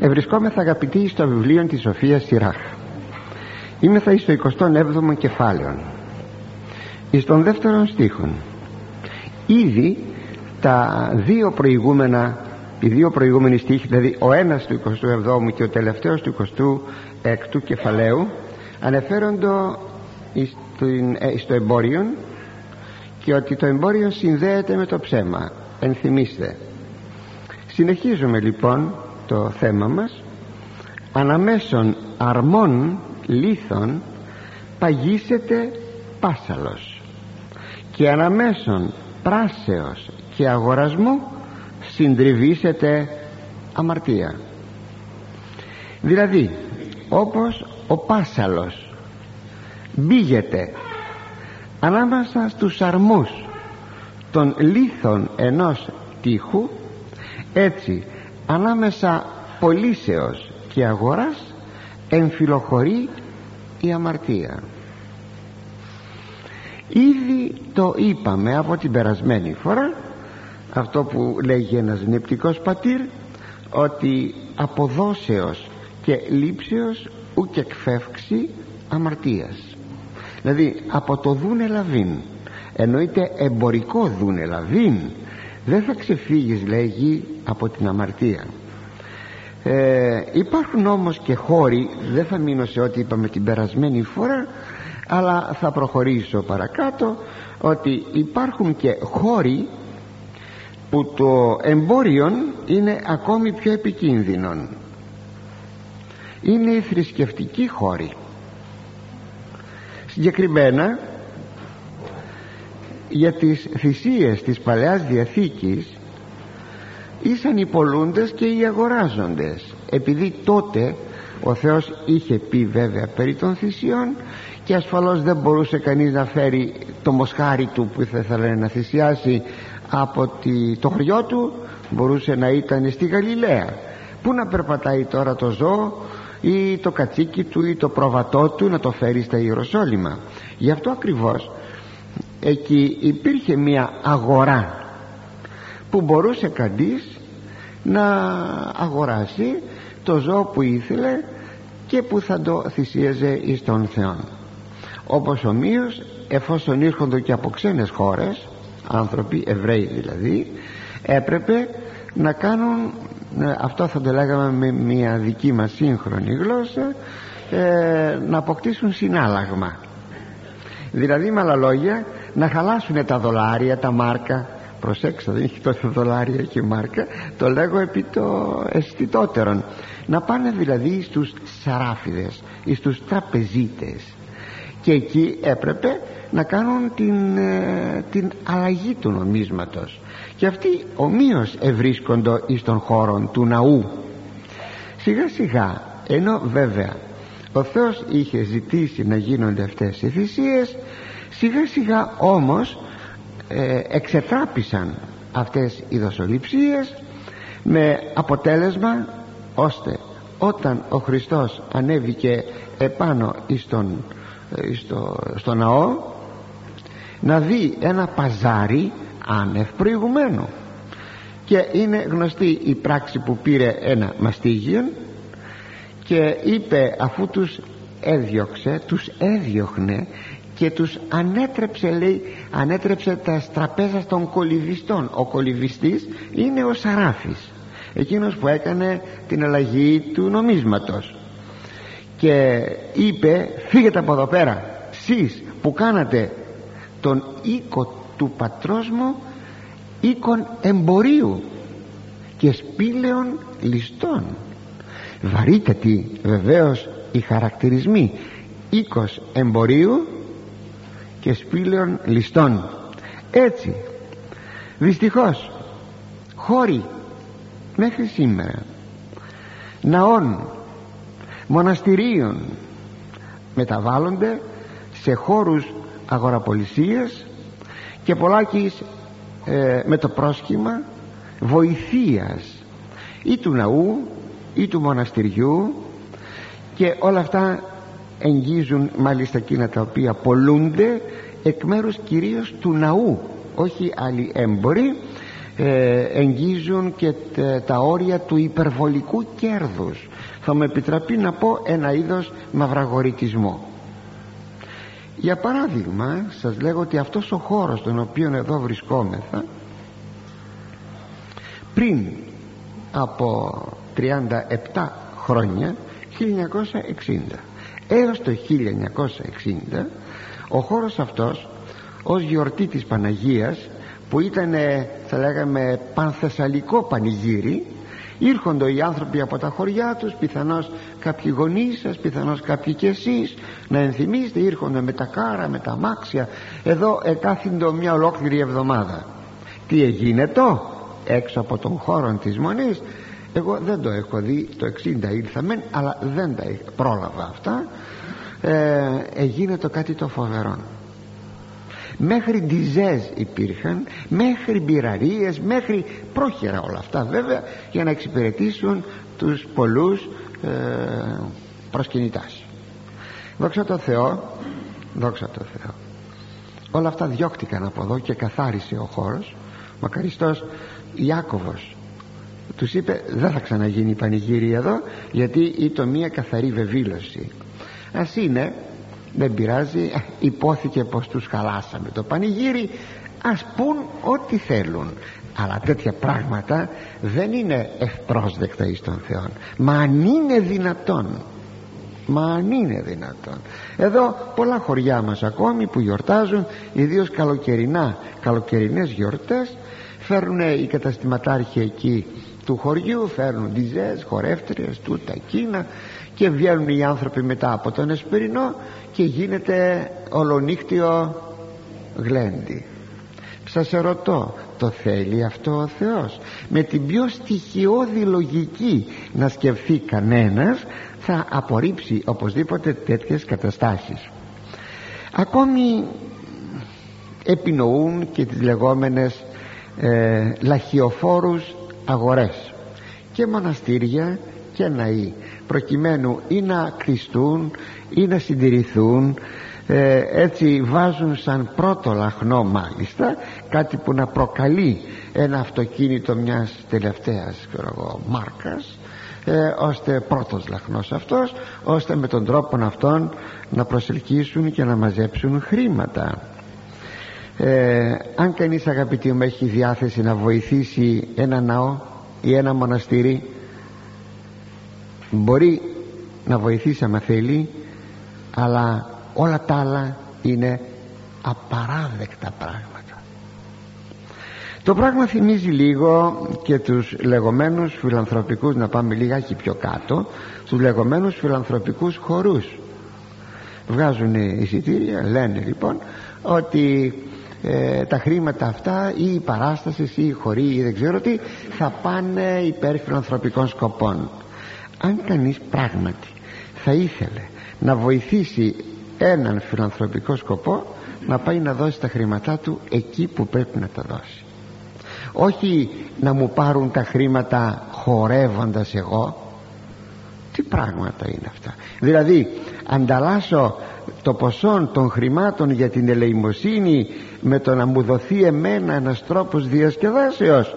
Ευρισκόμεθα αγαπητοί στο βιβλίο της Σοφίας Σιράχ. Είμεθα εις το 27ο κεφάλαιο Εις τον δεύτερον στίχον. Ήδη τα δύο προηγούμενα οι δύο προηγούμενοι στίχοι δηλαδή ο ένας του 27ου και ο τελευταίος του 26ου κεφαλαίου αναφέρονται ε, στο εμπόριο και ότι το εμπόριο συνδέεται με το ψέμα. Ενθυμίστε. Συνεχίζουμε λοιπόν το θέμα μας αναμέσων αρμών λίθων παγίσεται πάσαλος και αναμέσων πράσεως και αγορασμού συντριβήσεται αμαρτία δηλαδή όπως ο πάσαλος μπήγεται ανάμεσα στους αρμούς των λίθων ενός τείχου έτσι ανάμεσα πωλήσεως και αγοράς εμφυλοχωρεί η αμαρτία. Ήδη το είπαμε από την περασμένη φορά αυτό που λέγει ένας νεπτικός πατήρ ότι αποδόσεως και λήψεως ουκ εκφεύξει αμαρτίας. Δηλαδή από το δούνε λαβήν εννοείται εμπορικό δούνε λαβήν δεν θα ξεφύγεις λέγει από την αμαρτία. Ε, υπάρχουν όμως και χώροι δεν θα μείνω σε ό,τι είπαμε την περασμένη φορά αλλά θα προχωρήσω παρακάτω ότι υπάρχουν και χώροι που το εμπόριο είναι ακόμη πιο επικίνδυνο είναι οι θρησκευτικοί χώροι. Συγκεκριμένα για τις θυσίες της Παλαιάς Διαθήκης ήσαν οι πολλούντες και οι αγοράζοντες επειδή τότε ο Θεός είχε πει βέβαια περί των θυσιών και ασφαλώς δεν μπορούσε κανείς να φέρει το μοσχάρι του που θα ήθελε να θυσιάσει από το χωριό του μπορούσε να ήταν στη Γαλιλαία. Πού να περπατάει τώρα το ζώο ή το κατσίκι του ή το προβατό του να το φέρει στα Ιεροσόλυμα. Γι' αυτό ακριβώς εκεί υπήρχε μια αγορά που μπορούσε κανείς να αγοράσει το ζώο που ήθελε και που θα το θυσίαζε εις τον Θεό. Όπως ομοίως εφόσον ήρχονται και από ξένες χώρες άνθρωποι, Εβραίοι δηλαδή έπρεπε να κάνουν ε, αυτό θα το λέγαμε με μια δική μας σύγχρονη γλώσσα ε, να αποκτήσουν συνάλλαγμα. Δηλαδή με άλλα λόγια να χαλάσουν τα δολάρια, τα μάρκα. Προσέξτε δεν έχει τόσο δολάρια και μάρκα. Το λέγω επί το αισθητότερον. Να πάνε δηλαδή στους σαράφιδες στους τραπεζίτες. Και εκεί έπρεπε να κάνουν την, ε, την αλλαγή του νομίσματος. Και αυτοί ομοίως ευρίσκονται εις των χώρων του ναού. Σιγά σιγά ενώ βέβαια ο Θεός είχε ζητήσει να γίνονται αυτές οι θυσίες σιγά σιγά όμως ε, εξετράπησαν αυτές οι δοσοληψίες με αποτέλεσμα ώστε όταν ο Χριστός ανέβηκε επάνω στον, ε, στο, στο ναό να δει ένα παζάρι άνευ προηγουμένου. Και είναι γνωστή η πράξη που πήρε ένα μαστίγιο και είπε αφού τους έδιωξε τους έδιωχνε και τους ανέτρεψε λέει ανέτρεψε τα τραπέζα των κολυβιστών. Ο κολυβιστής είναι ο Σαράφης εκείνος που έκανε την αλλαγή του νομίσματος. Και είπε φύγετε από εδώ πέρα σεις που κάνατε τον οίκο του πατρός μου οίκον εμπορίου και σπήλαιων ληστών. Βαρύτατη βεβαίως οι χαρακτηρισμοί. Οίκος εμπορίου και σπήλαιων ληστών. Έτσι δυστυχώς χώροι μέχρι σήμερα ναών μοναστηρίων μεταβάλλονται σε χώρους αγοραπολισίας και πολλάκις ε, με το πρόσχημα βοηθείας ή του ναού ή του μοναστηριού και όλα αυτά εγγίζουν μάλιστα εκείνα τα οποία πολλούνται εκ μέρους κυρίως του ναού όχι άλλοι έμποροι ε, εγγίζουν και τα όρια του υπερβολικού κέρδους. Θα μου επιτραπεί να πω ένα είδος μαυραγορητισμό για παράδειγμα σας λέγω ότι αυτός ο χώρος στον οποίο εδώ βρισκόμεθα πριν από 37 χρόνια 1960 έως το 1960 ο χώρος αυτός ως γιορτή της Παναγίας που ήταν θα λέγαμε πανθεσσαλικό πανηγύρι ήρχονται οι άνθρωποι από τα χωριά τους πιθανώς κάποιοι γονείς σας πιθανώς κάποιοι κι εσείς να ενθυμίστε ήρχονται με τα κάρα με τα μάξια εδώ εκάθιντο μια ολόκληρη εβδομάδα. Τι έγινε το έξω από τον χώρο της μονής εγώ δεν το έχω δει το 60 ήρθα μεν αλλά δεν τα πρόλαβα αυτά. Ε, έγινε το κάτι το φοβερό. Μέχρι ντιζές υπήρχαν μέχρι μπειραρίες μέχρι πρόχειρα όλα αυτά βέβαια για να εξυπηρετήσουν τους πολλούς ε, προσκυνητάς. Δόξα τω Θεώ δόξα τω Θεώ. Όλα αυτά διώκτηκαν από εδώ και καθάρισε ο χώρος. Μακαριστός Ιάκωβος τους είπε δεν θα ξαναγίνει πανηγύρι εδώ γιατί ήταν μια καθαρή βεβήλωση ας είναι δεν πειράζει υπόθηκε πως τους χαλάσαμε το πανηγύρι ας πούν ό,τι θέλουν. Αλλά τέτοια πράγματα δεν είναι ευπρόσδεκτα εις τον Θεό μα αν είναι δυνατόν μα αν είναι δυνατόν. Εδώ πολλά χωριά μας ακόμη που γιορτάζουν ιδίως καλοκαιρινά καλοκαιρινές γιορτές φέρνουν οι καταστηματάρχοι εκεί του χωριού φέρνουν διζές, χορεύτριες, τούτα, εκείνα και βγαίνουν οι άνθρωποι μετά από τον Εσπερινό και γίνεται ολονύχτιο γλέντι. Σας ερωτώ το θέλει αυτό ο Θεός; Με την πιο στοιχειώδη λογική να σκεφτεί κανένας θα απορρίψει οπωσδήποτε τέτοιες καταστάσεις. Ακόμη επινοούν και τις λεγόμενες ε, λαχιοφόρους αγορές και μοναστήρια και ναοί προκειμένου ή να κλειστούν ή να συντηρηθούν ε, έτσι βάζουν σαν πρώτο λαχνό μάλιστα κάτι που να προκαλεί ένα αυτοκίνητο μιας τελευταίας εγώ, μάρκας ε, ώστε πρώτος λαχνός αυτός ώστε με τον τρόπο αυτόν να προσελκύσουν και να μαζέψουν χρήματα ε, αν κανείς αγαπητοί μου έχει διάθεση να βοηθήσει ένα ναό ή ένα μοναστήρι μπορεί να βοηθήσει άμα θέλει αλλά όλα τα άλλα είναι απαράδεκτα πράγματα. Το πράγμα θυμίζει λίγο και τους λεγόμενους φιλανθρωπικούς να πάμε λιγάκι πιο κάτω τους λεγόμενους φιλανθρωπικούς χορούς. Βγάζουν εισιτήρια λένε λοιπόν ότι ε, τα χρήματα αυτά ή οι παράστασεις ή οι χωροί ή δεν ξέρω τι θα πάνε υπέρ φιλανθρωπικών σκοπών. Αν κανείς πράγματι θα ήθελε να βοηθήσει έναν φιλανθρωπικό σκοπό να πάει να δώσει τα χρήματά του εκεί που πρέπει να τα δώσει. Όχι να μου πάρουν τα χρήματα χορεύοντας εγώ. Τι πράγματα είναι αυτά. Δηλαδή ανταλλάσσω το ποσό των χρημάτων για την ελεημοσύνη με το να μου δοθεί εμένα ένας τρόπος διασκεδάσεως.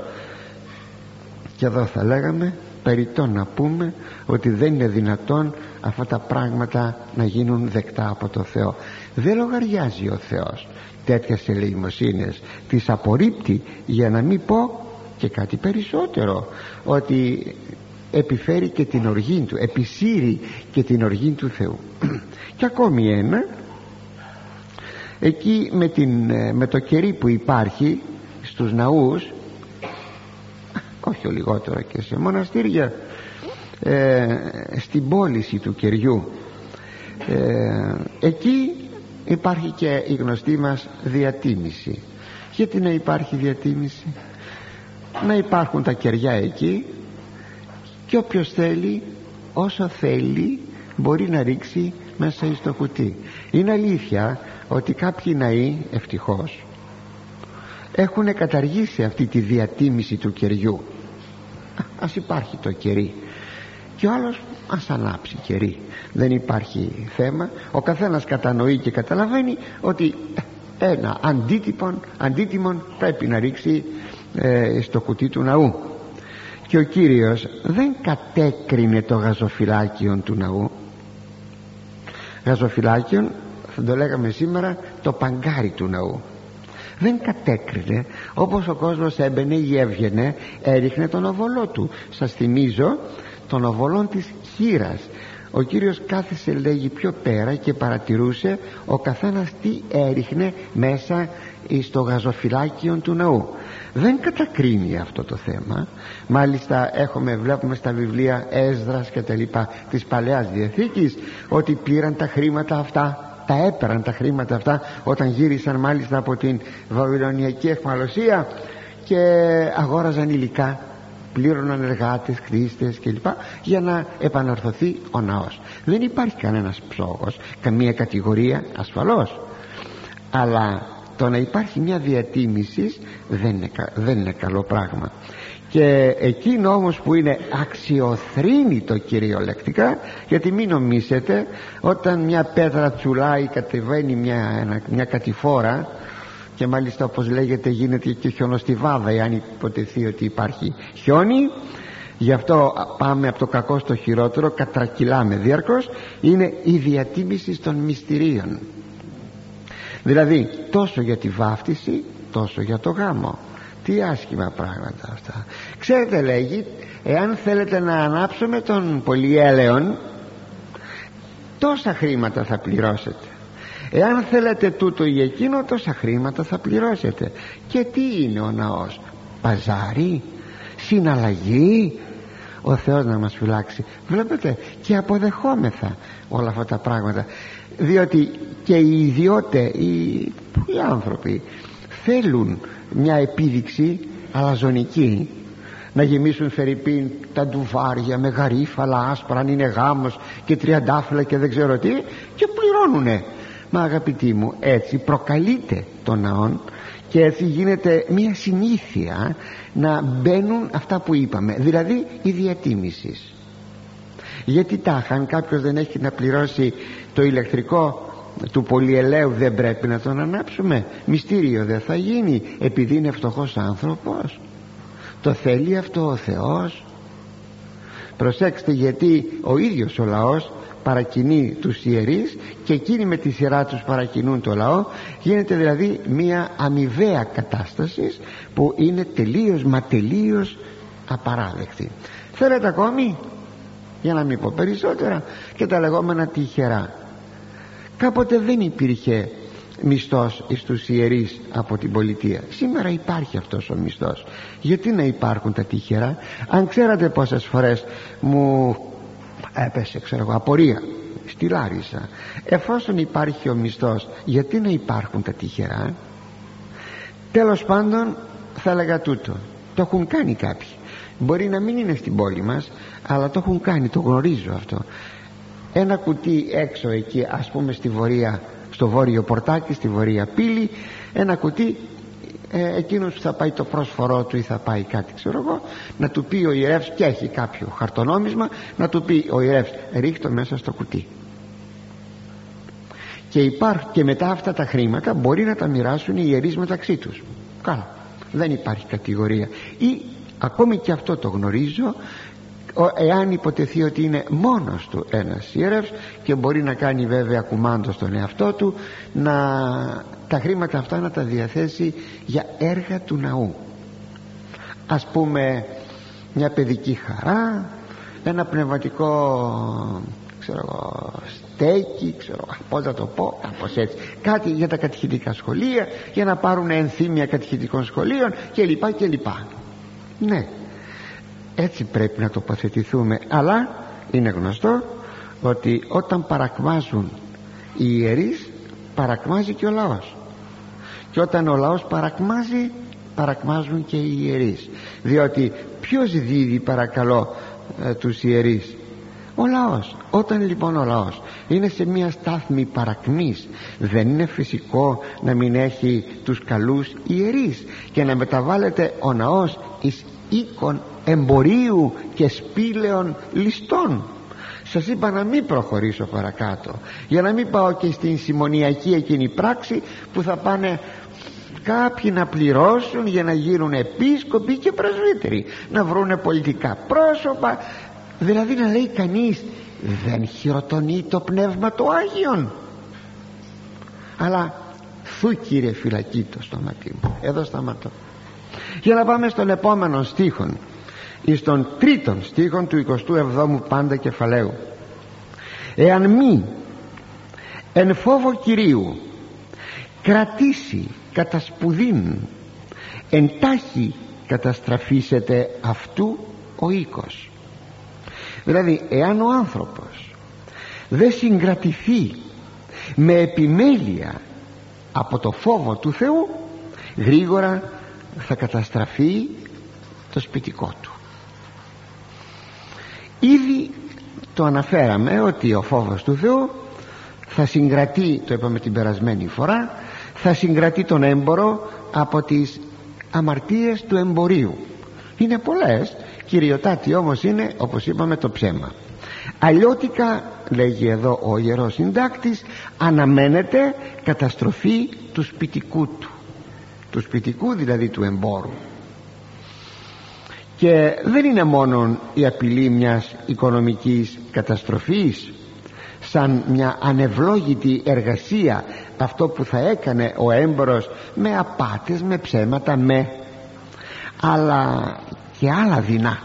Και εδώ θα λέγαμε περιττό να πούμε ότι δεν είναι δυνατόν αυτά τα πράγματα να γίνουν δεκτά από το Θεό. Δεν λογαριάζει ο Θεός τέτοιες ελεημοσύνες τις απορρίπτει για να μην πω και κάτι περισσότερο ότι επιφέρει και την οργή του επισύρει και την οργή του Θεού. Και ακόμη ένα εκεί με, την, με το κερί που υπάρχει στους ναούς όχι ο λιγότερο και σε μοναστήρια ε, στην πώληση του κεριού ε, εκεί υπάρχει και η γνωστή μας διατίμηση. Γιατί να υπάρχει διατίμηση; Να υπάρχουν τα κεριά εκεί και όποιος θέλει όσο θέλει μπορεί να ρίξει μέσα στο κουτί. Είναι αλήθεια ότι κάποιοι ναοί ευτυχώς έχουν καταργήσει αυτή τη διατίμηση του κεριού. Ας υπάρχει το κερί. Και ο άλλος ας ανάψει κερί. Δεν υπάρχει θέμα. Ο καθένας κατανοεί και καταλαβαίνει ότι ένα αντίτυπον, αντίτιμον πρέπει να ρίξει ε, στο κουτί του ναού. Και ο Κύριος δεν κατέκρινε το γαζοφυλάκιον του ναού γαζοφυλάκιον θα το λέγαμε σήμερα το παγκάρι του ναού. Δεν κατέκρινε όπως ο κόσμος έμπαινε ή έβγαινε έριχνε τον οβολό του. Σας θυμίζω τον οβολό της χείρας. Ο Κύριος κάθισε λέγει πιο πέρα και παρατηρούσε ο καθένας τι έριχνε μέσα στο γαζοφυλάκιο του ναού δεν κατακρίνει αυτό το θέμα. Μάλιστα έχουμε βλέπουμε στα βιβλία Έσδρας και τα λοιπά της Παλαιάς Διαθήκης ότι πήραν τα χρήματα αυτά τα έπαιραν τα χρήματα αυτά όταν γύρισαν μάλιστα από την Βαβυλωνιακή εχμαλωσία και αγόραζαν υλικά πλήρωναν εργάτες, χρήστες κλπ για να επαναρθωθεί ο ναός. Δεν υπάρχει κανένας ψόγος καμία κατηγορία ασφαλώς. Αλλά το να υπάρχει μια διατίμηση δεν είναι, δεν είναι καλό πράγμα. Και εκείνο όμως που είναι αξιοθρύνητο κυριολεκτικά γιατί μην νομίσετε όταν μια πέτρα τσουλάει κατεβαίνει μια, μια κατηφόρα και μάλιστα όπως λέγεται γίνεται και χιονοστιβάδα εάν υποτεθεί ότι υπάρχει χιόνι γι' αυτό πάμε από το κακό στο χειρότερο κατρακυλάμε διαρκώς είναι η διατίμηση των μυστηρίων δηλαδή τόσο για τη βάφτιση τόσο για το γάμο. Τι άσχημα πράγματα αυτά. Ξέρετε λέγει εάν θέλετε να ανάψουμε τον πολυέλεον τόσα χρήματα θα πληρώσετε. Εάν θέλετε τούτο ή εκείνο τόσα χρήματα θα πληρώσετε. Και τι είναι ο ναός; Παζάρι συναλλαγή. Ο Θεός να μας φυλάξει. Βλέπετε και αποδεχόμεθα όλα αυτά τα πράγματα διότι και οι ιδιώτες οι, οι άνθρωποι θέλουν μια επίδειξη αλαζονική. Να γεμίσουν φερρυπίν τα ντουβάρια με γαρίφαλα άσπρα αν είναι γάμος και τριαντάφυλλα και δεν ξέρω τι και πληρώνουνε. Μα αγαπητοί μου έτσι προκαλείται το ναόν και έτσι γίνεται μια συνήθεια να μπαίνουν αυτά που είπαμε δηλαδή η διατίμησης. Γιατί τάχα αν κάποιος δεν έχει να πληρώσει το ηλεκτρικό του πολυελαίου δεν πρέπει να τον ανάψουμε. Μυστήριο δεν θα γίνει επειδή είναι φτωχός άνθρωπος. Το θέλει αυτό ο Θεός. Προσέξτε γιατί ο ίδιος ο λαός παρακινεί τους ιερείς και εκείνοι με τη σειρά τους παρακινούν το λαό. Γίνεται δηλαδή μια αμοιβαία κατάσταση που είναι τελείως μα τελείως απαράδεκτη. Θέλετε ακόμη; Για να μην πω περισσότερα. Και τα λεγόμενα τυχερά κάποτε δεν υπήρχε μισθός τους ιερείς από την πολιτεία. Σήμερα υπάρχει αυτός ο μισθός. Γιατί να υπάρχουν τα τυχερά αν ξέρατε πόσες φορές μου έπεσε ξέρω εγώ απορία στη Λάρισα εφόσον υπάρχει ο μισθός γιατί να υπάρχουν τα τυχερά τέλος πάντων θα έλεγα τούτο. Το έχουν κάνει κάποιοι. Μπορεί να μην είναι στην πόλη μας αλλά το έχουν κάνει το γνωρίζω αυτό ένα κουτί έξω εκεί ας πούμε στη βορεία στο βόρειο πορτάκι στη βορεία πύλη. Ένα κουτί ε, εκείνος που θα πάει το πρόσφορό του ή θα πάει κάτι ξέρω εγώ να του πει ο ιερεύς και έχει κάποιο χαρτονόμισμα να του πει ο ιερεύς ρίχτω μέσα στο κουτί και, υπάρχει, και μετά αυτά τα χρήματα μπορεί να τα μοιράσουν οι ιερείς μεταξύ τους. Καλά δεν υπάρχει κατηγορία. Ή ακόμη και αυτό το γνωρίζω εάν υποτεθεί ότι είναι μόνος του ένας ιερεύς και μπορεί να κάνει βέβαια κουμάντο στον εαυτό του να τα χρήματα αυτά να τα διαθέσει για έργα του ναού. Ας πούμε μια παιδική χαρά ένα πνευματικό ξέρω εγώ στέκι ξέρω πώς θα το πω κάπως έτσι. Κάτι για τα κατηχητικά σχολεία για να πάρουν ενθύμια κατηχητικών σχολείων κλπ κλπ. Ναι έτσι πρέπει να τοποθετηθούμε. Αλλά είναι γνωστό ότι όταν παρακμάζουν οι ιερείς παρακμάζει και ο λαός. Και όταν ο λαός παρακμάζει παρακμάζουν και οι ιερείς. Διότι ποιος δίδει παρακαλώ ε, τους ιερείς; Ο λαός. Όταν λοιπόν ο λαός είναι σε μια στάθμη παρακμής δεν είναι φυσικό να μην έχει τους καλούς ιερείς και να μεταβάλλεται ο ναός εις οίκον εμπορίου και σπήλαιων ληστών. Σας είπα να μην προχωρήσω παρακάτω για να μην πάω και στην συμμονιακή εκείνη πράξη που θα πάνε κάποιοι να πληρώσουν για να γίνουν επίσκοποι και πρεσβύτεροι να βρούνε πολιτικά πρόσωπα δηλαδή να λέει κανείς δεν χειροτονεί το πνεύμα του Άγιον αλλά φου κύριε φυλακή το στόματί μου εδώ σταματώ για να πάμε στον επόμενο στίχον εις τον τρίτον στίχον του 27ου πάντα κεφαλαίου. Εάν μη εν φόβο Κυρίου κρατήσει κατά σπουδήν εντάχει καταστραφήσετε αυτού ο οίκος δηλαδή εάν ο άνθρωπος δεν συγκρατηθεί με επιμέλεια από το φόβο του Θεού γρήγορα θα καταστραφεί το σπιτικό του. Ήδη το αναφέραμε ότι ο φόβος του Θεού θα συγκρατεί το είπαμε την περασμένη φορά θα συγκρατεί τον έμπορο από τις αμαρτίες του εμπορίου. Είναι πολλές κυριοτάτη όμως είναι όπως είπαμε το ψέμα. Αλλιώτικα λέγει εδώ ο Ιερός Συντάκτης αναμένεται καταστροφή του σπιτικού του του σπιτικού δηλαδή του εμπόρου. Και δεν είναι μόνο η απειλή μιας οικονομικής καταστροφής σαν μια ανευλόγητη εργασία αυτό που θα έκανε ο έμπορος με απάτες, με ψέματα, με αλλά και άλλα δεινά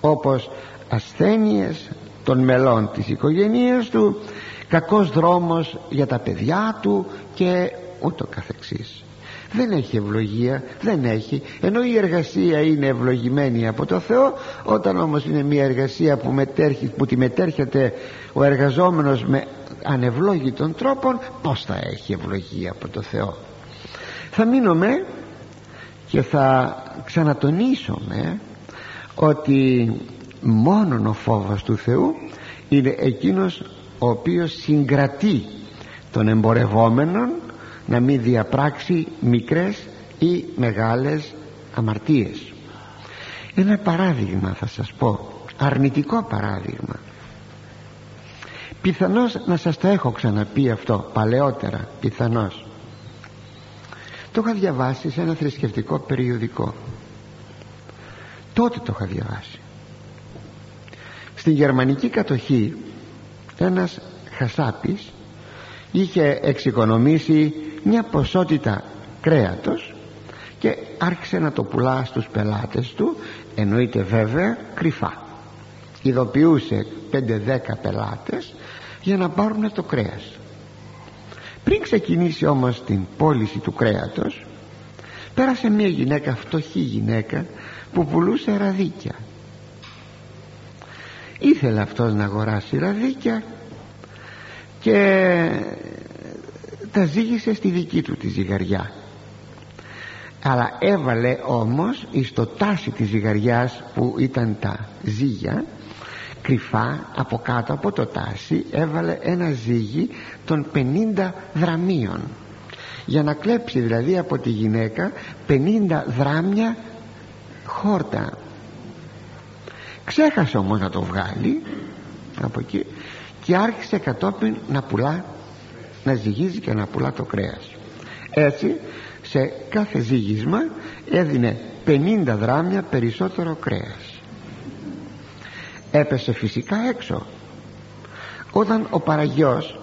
όπως ασθένειες των μελών της οικογένειας του κακός δρόμος για τα παιδιά του και ούτω καθεξής δεν έχει ευλογία δεν έχει. Ενώ η εργασία είναι ευλογημένη από το Θεό όταν όμως είναι μια εργασία που, μετέρχει, που τη μετέρχεται ο εργαζόμενος με ανευλόγητων τρόπων πως θα έχει ευλογία από το Θεό. Θα μείνουμε και θα ξανατονίσουμε ότι μόνον ο φόβος του Θεού είναι εκείνος ο οποίος συγκρατεί τον εμπορευόμενον να μην διαπράξει μικρές ή μεγάλες αμαρτίες. Ένα παράδειγμα θα σας πω αρνητικό παράδειγμα. Πιθανώς να σας το έχω ξαναπεί αυτό παλαιότερα πιθανώς. Το είχα διαβάσει σε ένα θρησκευτικό περιοδικό. Τότε το είχα διαβάσει. Στην γερμανική κατοχή ένας χασάπης είχε εξοικονομήσει μια ποσότητα κρέατος και άρχισε να το πουλά στους πελάτες του εννοείται βέβαια κρυφά. Ειδοποιούσε 5-10 πελάτες για να πάρουν το κρέας. Πριν ξεκινήσει όμως την πώληση του κρέατος πέρασε μια γυναίκα φτωχή γυναίκα που πουλούσε ραδίκια. Ήθελε αυτός να αγοράσει ραδίκια και τα ζήγησε στη δική του τη ζυγαριά. Αλλά έβαλε όμως στο τάση της ζυγαριάς που ήταν τα ζύγια κρυφά από κάτω από το τάση έβαλε ένα ζύγι των 50 δραμίων για να κλέψει δηλαδή από τη γυναίκα 50 δράμια χόρτα. Ξέχασε όμως να το βγάλει από εκεί και άρχισε κατόπιν να πουλά να ζυγίζει και να πουλά το κρέας. Έτσι σε κάθε ζύγισμα έδινε 50 δράμια περισσότερο κρέας. Έπεσε φυσικά έξω. Όταν ο παραγιός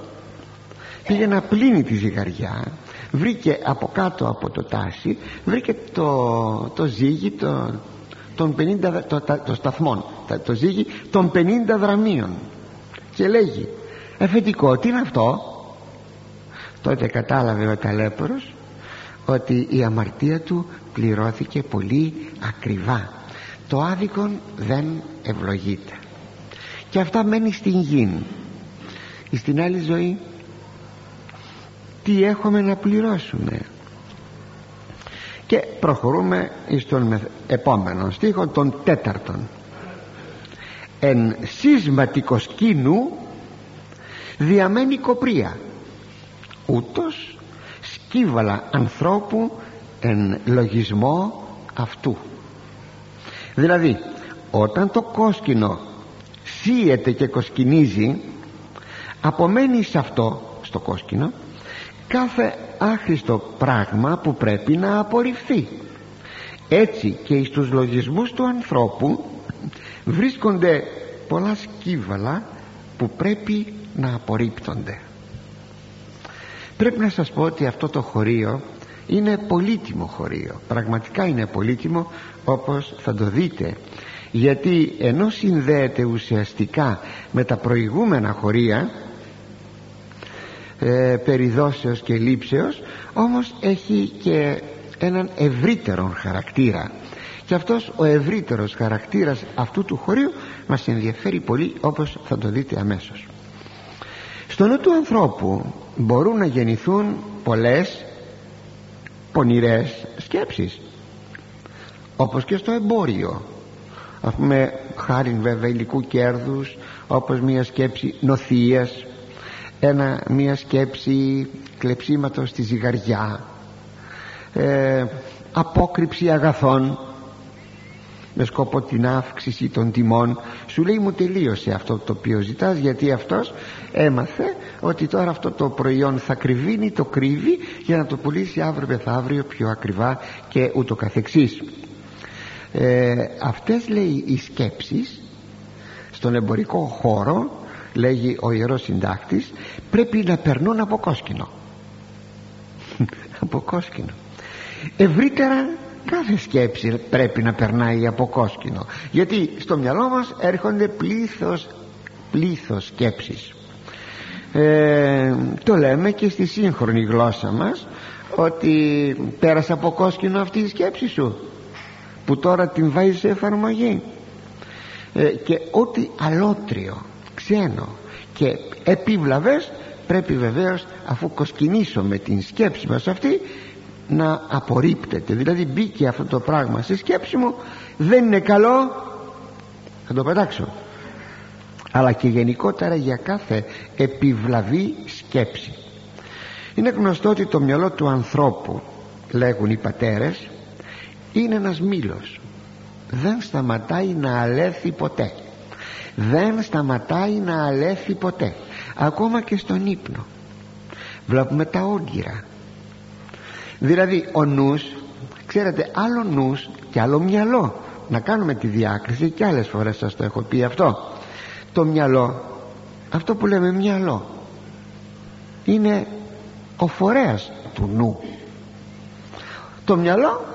πήγε να πλύνει τη ζυγαριά βρήκε από κάτω από το τάσι βρήκε το, το ζύγι το, των 50, το, το, σταθμόν το ζύγι των 50 δραμίων και λέγει εφετικό τι είναι αυτό; Τότε κατάλαβε ο ταλέπορος ότι η αμαρτία του πληρώθηκε πολύ ακριβά. Το άδικον δεν ευλογείται. Και αυτά μένει στην γη. Στην άλλη ζωή τι έχουμε να πληρώσουμε; Και προχωρούμε στον επόμενο στίχο τον τέταρτον. Εν συσματικο σκήνου διαμένει κοπρία ούτως σκύβαλα ανθρώπου εν λογισμό αυτού. Δηλαδή όταν το κόσκινο σύεται και κοσκινίζει απομένει σε αυτό στο κόσκινο κάθε άχρηστο πράγμα που πρέπει να απορριφθεί. Έτσι και στους λογισμούς του ανθρώπου βρίσκονται πολλά σκύβαλα που πρέπει να απορρίπτονται πρέπει να σας πω ότι αυτό το χωρίο είναι πολύτιμο χωρίο. Πραγματικά είναι πολύτιμο όπως θα το δείτε. Γιατί ενώ συνδέεται ουσιαστικά με τα προηγούμενα χωρία ε, περιδόσεως και λήψεως όμως έχει και έναν ευρύτερον χαρακτήρα. Και αυτός ο ευρύτερος χαρακτήρας αυτού του χωρίου μας ενδιαφέρει πολύ όπως θα το δείτε αμέσως στο νου του ανθρώπου μπορούν να γεννηθούν πολλές πονηρές σκέψεις. Όπως και στο εμπόριο. Ας πούμε χάρη βέβαια υλικού κέρδους όπως μια σκέψη νοθείας ένα, μια σκέψη κλεψίματος στη ζυγαριά ε, απόκρυψη αγαθών με σκοπό την αύξηση των τιμών. Σου λέει μου τελείωσε αυτό το οποίο ζητάς γιατί αυτός έμαθε ότι τώρα αυτό το προϊόν θα κρυβίνει το κρύβει για να το πουλήσει αύριο μεθαύριο πιο ακριβά και ούτω καθεξής ε, αυτές λέει οι σκέψεις στον εμπορικό χώρο λέγει ο Ιερός Συντάκτης πρέπει να περνούν από κόσκινο. Από κόσκινο. Ευρύτερα κάθε σκέψη πρέπει να περνάει από κόσκινο γιατί στο μυαλό μας έρχονται πλήθος πλήθος σκέψεις ε, το λέμε και στη σύγχρονη γλώσσα μας ότι πέρασε από κόσκινο αυτή η σκέψη σου που τώρα την βάζεις σε εφαρμογή. Ε, και ό,τι αλότριο ξένο και επίβλαβες πρέπει βεβαίως αφού κοσκινήσουμε την σκέψη μας αυτή να απορρίπτεται. Δηλαδή μπήκε αυτό το πράγμα στη σκέψη μου δεν είναι καλό θα το πετάξω. Αλλά και γενικότερα για κάθε επιβλαβή σκέψη. Είναι γνωστό ότι το μυαλό του ανθρώπου λέγουν οι πατέρες είναι ένας μήλος. Δεν σταματάει να αλέθει ποτέ. Δεν σταματάει να αλέθει ποτέ. Ακόμα και στον ύπνο. Βλέπουμε τα όγκυρα δηλαδή ο νους ξέρετε άλλο νους και άλλο μυαλό. Να κάνουμε τη διάκριση και άλλες φορές σας το έχω πει αυτό. Το μυαλό αυτό που λέμε μυαλό είναι ο φορέας του νου. Το μυαλό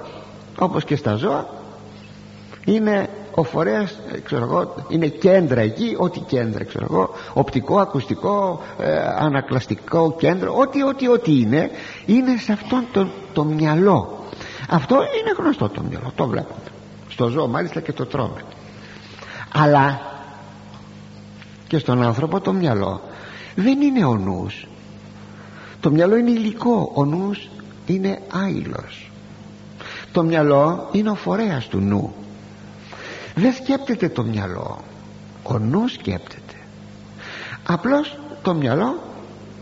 όπως και στα ζώα είναι ο φορέας ξέρω εγώ, είναι κέντρα εκεί ό,τι κέντρα ξέρω εγώ οπτικό, ακουστικό ε, ανακλαστικό κέντρο ό,τι ό,τι ό,τι είναι είναι σε αυτό το, το μυαλό. Αυτό είναι γνωστό το μυαλό το βλέπουμε. Στο ζώο μάλιστα και το τρώμε. Αλλά και στον άνθρωπο το μυαλό δεν είναι ο νους. Το μυαλό είναι υλικό ο νους είναι άειλος το μυαλό είναι ο φορέας του νου δεν σκέπτεται το μυαλό. Ο νους σκέπτεται. Απλώς το μυαλό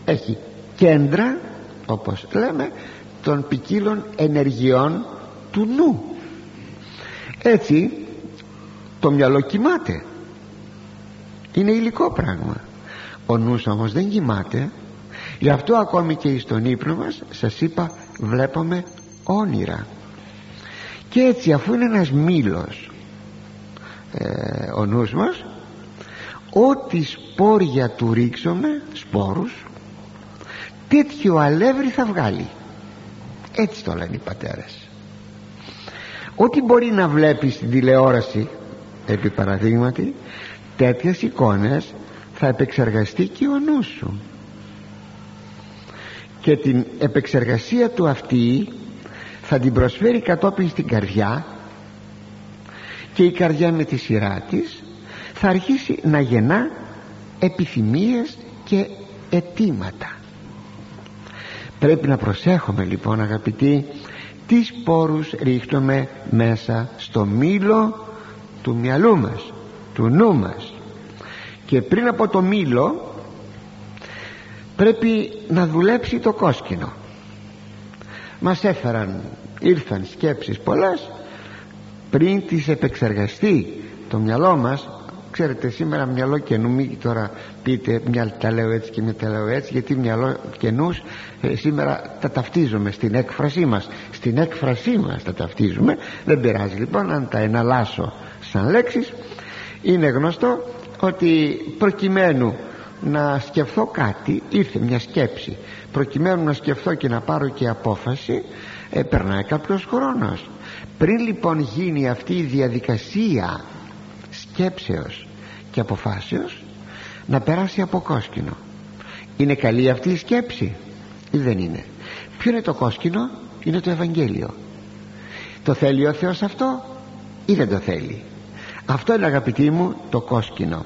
έχει κέντρα όπως λέμε των ποικίλων ενεργειών του νου. Έτσι το μυαλό κοιμάται. Είναι υλικό πράγμα. Ο νους όμως δεν κοιμάται. Γι' αυτό ακόμη και στον ύπνο μας σας είπα βλέπουμε όνειρα. Και έτσι αφού είναι ένας μήλος ε, ο νους μας ό,τι σπόρια του ρίξουμε σπόρους τέτοιο αλεύρι θα βγάλει. Έτσι το λένε οι πατέρες. Ό,τι μπορεί να βλέπεις στην τηλεόραση επί παραδείγματι τέτοιες εικόνες θα επεξεργαστεί και ο νους σου. Και την επεξεργασία του αυτή θα την προσφέρει κατόπιν στην καρδιά και η καρδιά με τη σειρά της θα αρχίσει να γεννά επιθυμίες και αιτήματα. Πρέπει να προσέχουμε λοιπόν αγαπητοί τις σπόρους ρίχνουμε μέσα στο μήλο του μυαλού μας του νου μας. Και πριν από το μήλο πρέπει να δουλέψει το κόσκινο. Μας έφεραν ήρθαν σκέψεις πολλές πριν τις επεξεργαστεί το μυαλό μας. Ξέρετε σήμερα μυαλό καινού μην τώρα πείτε μια τα λέω έτσι και μια τα λέω έτσι γιατί μυαλό καινούς ε, σήμερα τα ταυτίζουμε στην έκφρασή μας. Στην έκφρασή μας τα ταυτίζουμε. Δεν πειράζει λοιπόν αν τα εναλλάσσω σαν λέξεις. Είναι γνωστό ότι προκειμένου να σκεφτώ κάτι ήρθε μια σκέψη. Προκειμένου να σκεφτώ και να πάρω και απόφαση ε, περνάει κάποιος χρόνος πριν λοιπόν γίνει αυτή η διαδικασία σκέψεως και αποφάσεως να περάσει από κόσκινο. Είναι καλή αυτή η σκέψη ή δεν είναι; Ποιο είναι το κόσκινο; Είναι το Ευαγγέλιο. Το θέλει ο Θεός αυτό ή δεν το θέλει; Αυτό είναι αγαπητοί μου το κόσκινο.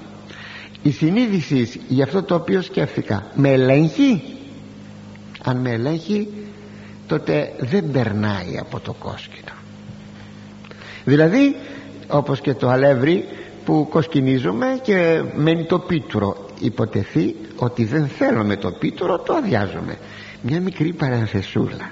Η συνείδηση για αυτό το οποίο σκέφτηκα με ελέγχει; Αν με ελέγχει τότε δεν περνάει από το κόσκινο δηλαδή όπως και το αλεύρι που κοσκινίζουμε και μένει το πίτουρο υποτεθεί ότι δεν θέλω με το πίτουρο το αδειάζομαι μια μικρή παρενθεσούλα.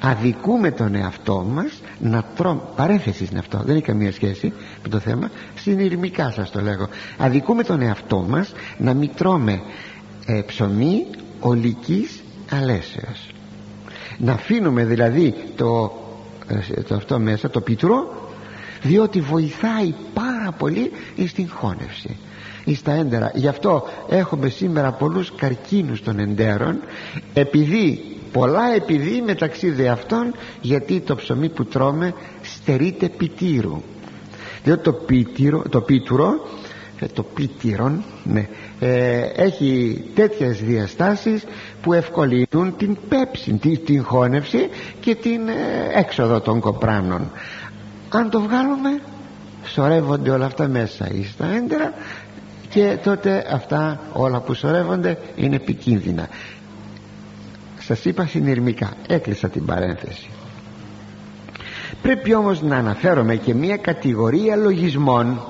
Αδικούμε τον εαυτό μας να τρώμε. Παρένθεση είναι αυτό δεν έχει καμία σχέση με το θέμα. Συνειρμικά σας το λέγω. Αδικούμε τον εαυτό μας να μην τρώμε ε, ψωμί ολικής αλέσεως. Να αφήνουμε δηλαδή το, ε, το αυτό μέσα το πίτρο διότι βοηθάει πάρα πολύ στην χώνευση στα έντερα. Γι' αυτό έχουμε σήμερα πολλούς καρκίνους των εντέρων επειδή πολλά επειδή μεταξύ δε αυτών γιατί το ψωμί που τρώμε στερείται πιτήρου διότι το, πίτυρο, το πίτουρο ε, το πίτυρον ναι, ε, έχει τέτοιες διαστάσεις που ευκολύνουν την πέψη την, την χώνευση και την ε, έξοδο των κοπράνων αν το βγάλουμε σωρεύονται όλα αυτά μέσα ή στα έντερα και τότε αυτά όλα που σωρεύονται είναι επικίνδυνα. Σας είπα συνειρμικά έκλεισα την παρένθεση. Πρέπει όμως να αναφέρομαι και μια κατηγορία λογισμών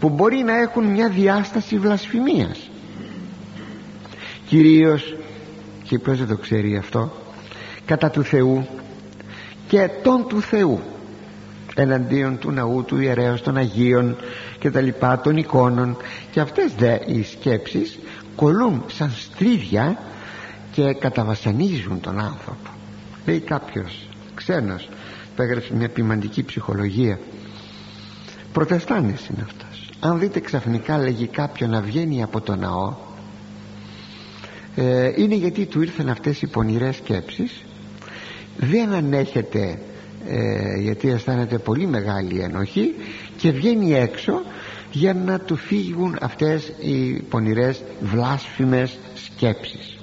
που μπορεί να έχουν μια διάσταση βλασφημίας. Κυρίως και ποιος δεν το ξέρει αυτό κατά του Θεού και τον του Θεού εναντίον του ναού του ιερέως των Αγίων και τα λοιπά των εικόνων. Και αυτές δε οι σκέψεις κολλούν σαν στρίδια και καταβασανίζουν τον άνθρωπο. Λέει κάποιος ξένος που έγραψε μια ποιμαντική ψυχολογία. Προτεστάνης είναι αυτός. Αν δείτε ξαφνικά λέγει κάποιον να βγαίνει από το ναό ε, είναι γιατί του ήρθαν αυτές οι πονηρές σκέψεις δεν ανέχεται ε, γιατί αισθάνεται πολύ μεγάλη ενοχή και βγαίνει έξω για να του φύγουν αυτές οι πονηρές βλάσφημες σκέψεις.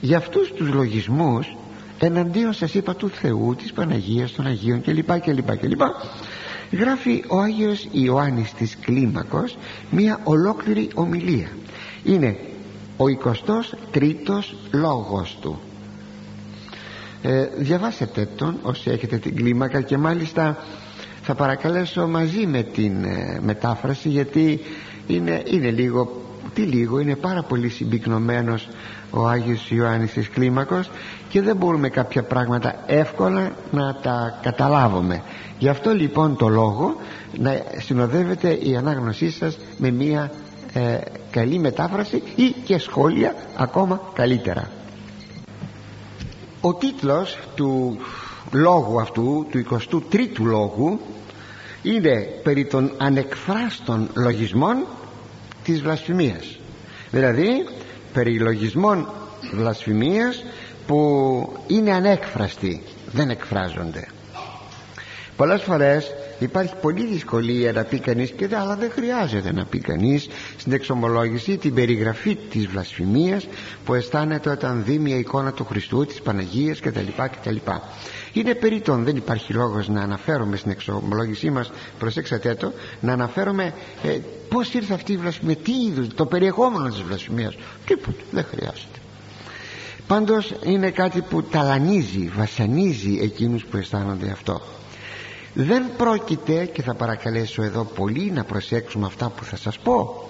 Για αυτούς τους λογισμούς εναντίον σας είπα του Θεού της Παναγίας των Αγίων κλπ κλπ κλπ γράφει ο Άγιος Ιωάννης της Κλίμακος μία ολόκληρη ομιλία. Είναι ο 23ος λόγος του ε, διαβάσετε τον όσοι έχετε την κλίμακα και μάλιστα θα παρακαλέσω μαζί με την ε, μετάφραση γιατί είναι, είναι λίγο τι λίγο είναι πάρα πολύ συμπυκνωμένος ο Άγιος Ιωάννης της Κλίμακος και δεν μπορούμε κάποια πράγματα εύκολα να τα καταλάβουμε. Γι' αυτό λοιπόν το λόγο να συνοδεύεται η ανάγνωσή σας με μια ε, καλή μετάφραση ή και σχόλια ακόμα καλύτερα ο τίτλος του λόγου αυτού του 23ου λόγου είναι περί των ανεκφράστων λογισμών της βλασφημίας. Δηλαδή περί λογισμών βλασφημίας που είναι ανέκφραστοι δεν εκφράζονται. Πολλές φορές υπάρχει πολλή δυσκολία να πει κανείς και αλλά δεν χρειάζεται να πει κανείς στην εξομολόγηση την περιγραφή της βλασφημίας που αισθάνεται όταν δει μια εικόνα του Χριστού της Παναγίας κτλ κτλ. Είναι περίτων δεν υπάρχει λόγος να αναφέρομαι στην εξομολόγησή μας προσέξατε το να αναφέρομαι ε, πως ήρθε αυτή η βλασφημία τι είδους το περιεχόμενο της βλασφημίας. Τίποτα δεν χρειάζεται. Πάντως είναι κάτι που ταλανίζει βασανίζει εκείνους που αισθάνονται αυτό δεν πρόκειται και θα παρακαλέσω εδώ πολύ να προσέξουμε αυτά που θα σας πω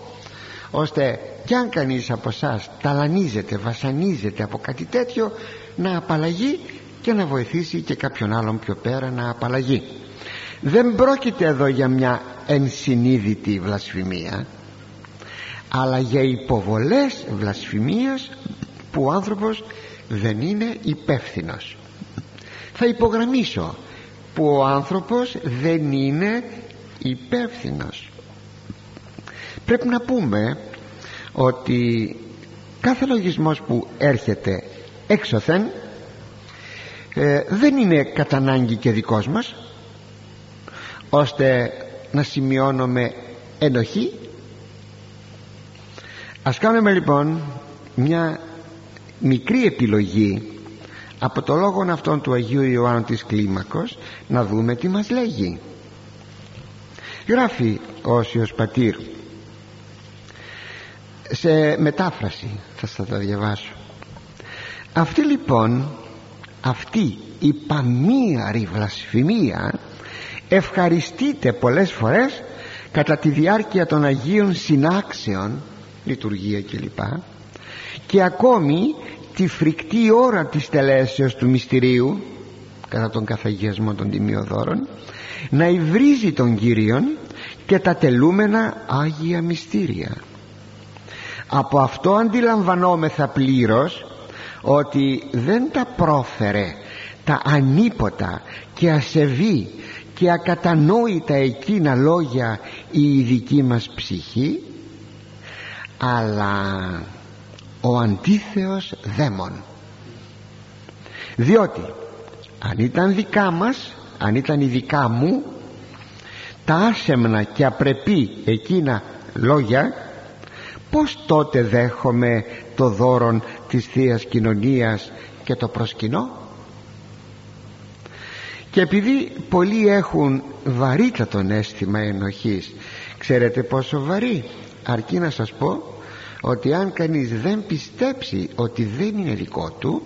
ώστε κι αν κανείς από εσάς ταλανίζεται, βασανίζεται από κάτι τέτοιο να απαλλαγεί και να βοηθήσει και κάποιον άλλον πιο πέρα να απαλλαγεί δεν πρόκειται εδώ για μια ενσυνείδητη βλασφημία αλλά για υποβολές βλασφημίας που ο άνθρωπος δεν είναι υπεύθυνος. θα υπογραμμίσω που ο άνθρωπος δεν είναι υπεύθυνος. πρέπει να πούμε ότι κάθε λογισμός που έρχεται έξωθεν ε, δεν είναι κατά ανάγκη και δικός μας ώστε να σημειώνουμε ενοχή ας κάνουμε λοιπόν μια μικρή επιλογή από το λόγο αυτόν του Αγίου Ιωάννου της Κλίμακος να δούμε τι μας λέγει. Γράφει ο Όσιος Πατήρ. Σε μετάφραση θα σας τα διαβάσω. Αυτή λοιπόν αυτή η παμίαρη βλασφημία ευχαριστείται πολλές φορές κατά τη διάρκεια των Αγίων Συνάξεων λειτουργία κλπ και ακόμη τη φρικτή ώρα της τελέσεως του μυστηρίου κατά τον καθαγιασμό των τιμιοδόρων να υβρίζει τον Κύριον και τα τελούμενα Άγια Μυστήρια. Από αυτό αντιλαμβανόμεθα πλήρως ότι δεν τα πρόφερε τα ανίποτα και ασεβή και ακατανόητα εκείνα λόγια η ειδική μας ψυχή αλλά ο αντίθεος δαίμον. Διότι αν ήταν δικά μας αν ήταν η δικά μου τα άσεμνα και απρεπή εκείνα λόγια πως τότε δέχομαι το δώρον της Θείας Κοινωνίας και το προσκυνώ; Και επειδή πολλοί έχουν βαρύτατον αίσθημα ενοχής ξέρετε πόσο βαρύ αρκεί να σας πω ότι αν κανείς δεν πιστέψει ότι δεν είναι δικό του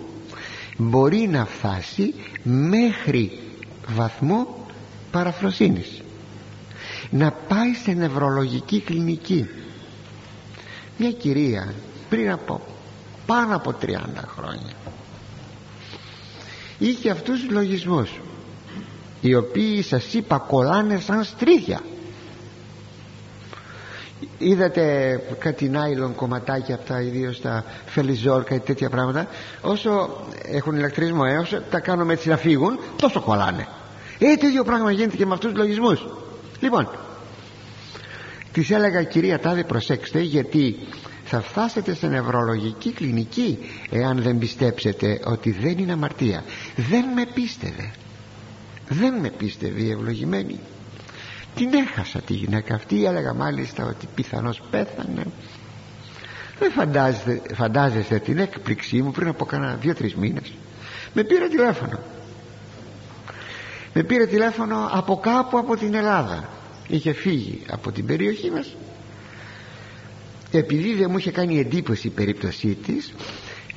μπορεί να φτάσει μέχρι βαθμό παραφροσύνης. Να πάει σε νευρολογική κλινική. Μια κυρία πριν από πάνω από 30 χρόνια είχε αυτούς τους λογισμούς οι οποίοι σας είπα κολλάνε σαν στρίδια είδατε κάτι νάιλον κομματάκια αυτά ιδίως τα φελιζόρ και τέτοια πράγματα. Όσο έχουν ηλεκτρισμό έω τα κάνουμε έτσι να φύγουν τόσο κολλάνε. Ε τέτοιο πράγμα γίνεται και με αυτούς τους λογισμούς. Λοιπόν της έλεγα κυρία Τάδε προσέξτε γιατί θα φτάσετε σε νευρολογική κλινική εάν δεν πιστέψετε ότι δεν είναι αμαρτία. Δεν με πίστευε. Δεν με πίστευε η ευλογημένη την έχασα τη γυναίκα αυτή έλεγα μάλιστα ότι πιθανώς πέθανε. Δεν φαντάζεστε, φαντάζεστε την έκπληξή μου πριν από κάνα δύο-τρεις μήνες. Με πήρε τηλέφωνο. Με πήρε τηλέφωνο από κάπου από την Ελλάδα. Είχε φύγει από την περιοχή μας. Επειδή δεν μου είχε κάνει εντύπωση η περίπτωσή της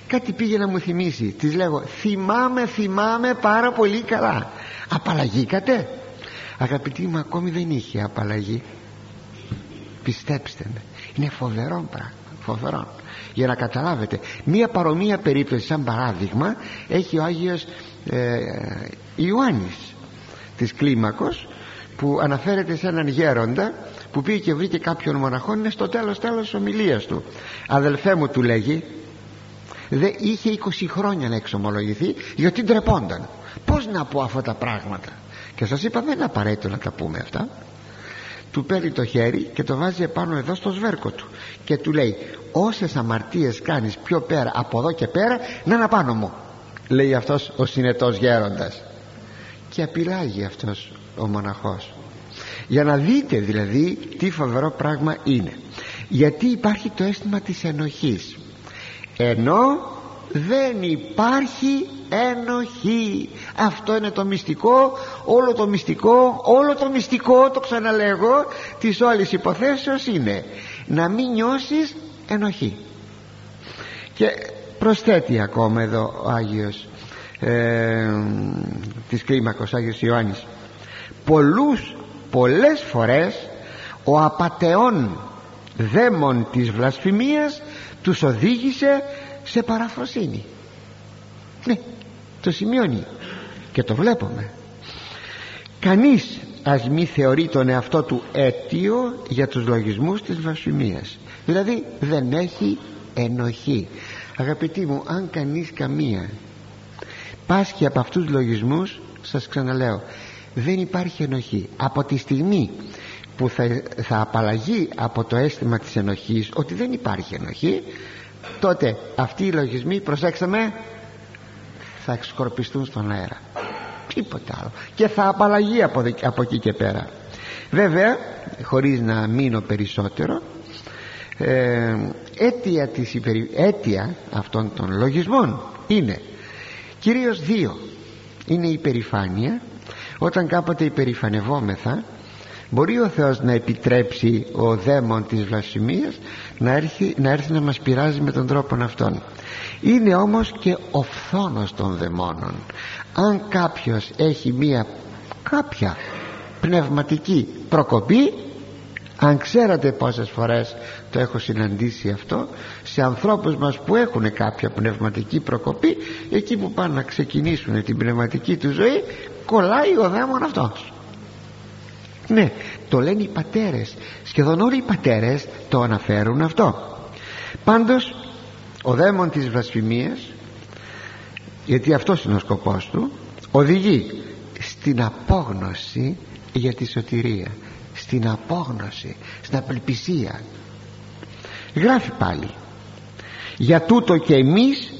κάτι πήγε να μου θυμίσει. Της λέγω θυμάμαι θυμάμαι πάρα πολύ καλά. Απαλλαγήκατε αγαπητοί μου ακόμη δεν είχε απαλλαγή. Πιστέψτε με είναι φοβερό πράγμα φοβερό. Για να καταλάβετε μία παρομοία περίπτωση σαν παράδειγμα έχει ο Άγιος ε, Ιωάννης της Κλίμακος που αναφέρεται σε έναν γέροντα που πήγε και βρήκε κάποιον μοναχό είναι στο τέλος τέλος της ομιλίας του. Αδελφέ μου του λέγει δεν είχε 20 χρόνια να εξομολογηθεί γιατί ντρεπόνταν πως να πω αυτά τα πράγματα και σας είπα δεν είναι απαραίτητο να τα πούμε αυτά. Του παίρνει το χέρι και το βάζει επάνω εδώ στο σβέρκο του. Και του λέει όσες αμαρτίες κάνεις πιο πέρα από εδώ και πέρα να είναι απάνω μου λέει αυτός ο συνετός γέροντας. Και απειλάγει αυτός ο μοναχός. Για να δείτε δηλαδή τι φοβερό πράγμα είναι. Γιατί υπάρχει το αίσθημα της ενοχής. Ενώ δεν υπάρχει ενοχή αυτό είναι το μυστικό όλο το μυστικό όλο το μυστικό το ξαναλέγω της όλης υποθέσεως είναι να μην νιώσεις ενοχή. Και προσθέτει ακόμα εδώ ο Άγιος ε, της κλίμακος Άγιος Ιωάννης. Πολλούς πολλές φορές ο απατεών δαίμον της βλασφημίας τους οδήγησε σε παραφροσύνη. Ναι το σημειώνει. Και το βλέπουμε. Κανείς ας μη θεωρεί τον εαυτό του αίτιο για τους λογισμούς της βλασφημίας δηλαδή δεν έχει ενοχή. Αγαπητοί μου αν κανείς καμία πάσχει από αυτούς τους λογισμούς σας ξαναλέω δεν υπάρχει ενοχή. Από τη στιγμή που θα, θα απαλλαγεί από το αίσθημα της ενοχής ότι δεν υπάρχει ενοχή τότε αυτοί οι λογισμοί προσέξαμε θα εξκορπιστούν στον αέρα. Τίποτα άλλο. Και θα απαλλαγεί από, από εκεί και πέρα. Βέβαια χωρίς να μείνω περισσότερο ε, αίτια, της υπερι... αίτια αυτών των λογισμών είναι κυρίως δύο. Είναι η υπερηφάνεια. Όταν κάποτε υπερηφανευόμεθα μπορεί ο Θεός να επιτρέψει ο δαίμον της βλασφημίας να έρθει, να έρθει να μας πειράζει με τον τρόπο αυτόν είναι όμως και ο φθόνος των δαιμόνων. Αν κάποιος έχει μία κάποια πνευματική προκοπή αν ξέρατε πόσες φορές το έχω συναντήσει αυτό σε ανθρώπους μας που έχουν κάποια πνευματική προκοπή εκεί που πάνε να ξεκινήσουν την πνευματική του ζωή κολλάει ο δαίμον αυτός. Ναι το λένε οι πατέρες. Σχεδόν όλοι οι πατέρες το αναφέρουν αυτό. Πάντως ο δαίμον της βλασφημίας γιατί αυτός είναι ο σκοπός του οδηγεί στην απόγνωση για τη σωτηρία στην απόγνωση στην απελπισία. Γράφει πάλι για τούτο και εμείς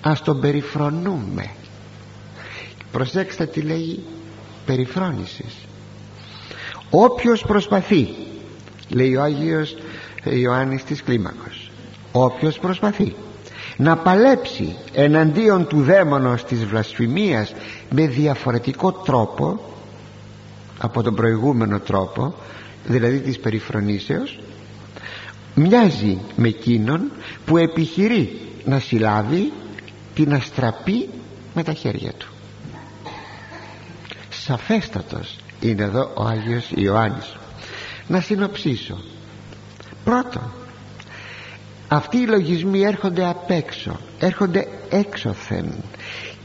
ας τον περιφρονούμε προσέξτε τι λέει περιφρόνησης όποιος προσπαθεί λέει ο Άγιος Ιωάννης της Κλίμακος όποιος προσπαθεί. Να παλέψει εναντίον του δαίμονος της βλασφημίας με διαφορετικό τρόπο από τον προηγούμενο τρόπο δηλαδή της περιφρονήσεως μοιάζει με εκείνον που επιχειρεί να συλλάβει την αστραπή με τα χέρια του. Σαφέστατος είναι εδώ ο Άγιος Ιωάννης. Να συνοψίσω. Πρώτον αυτοί οι λογισμοί έρχονται απ' έξω έρχονται έξωθεν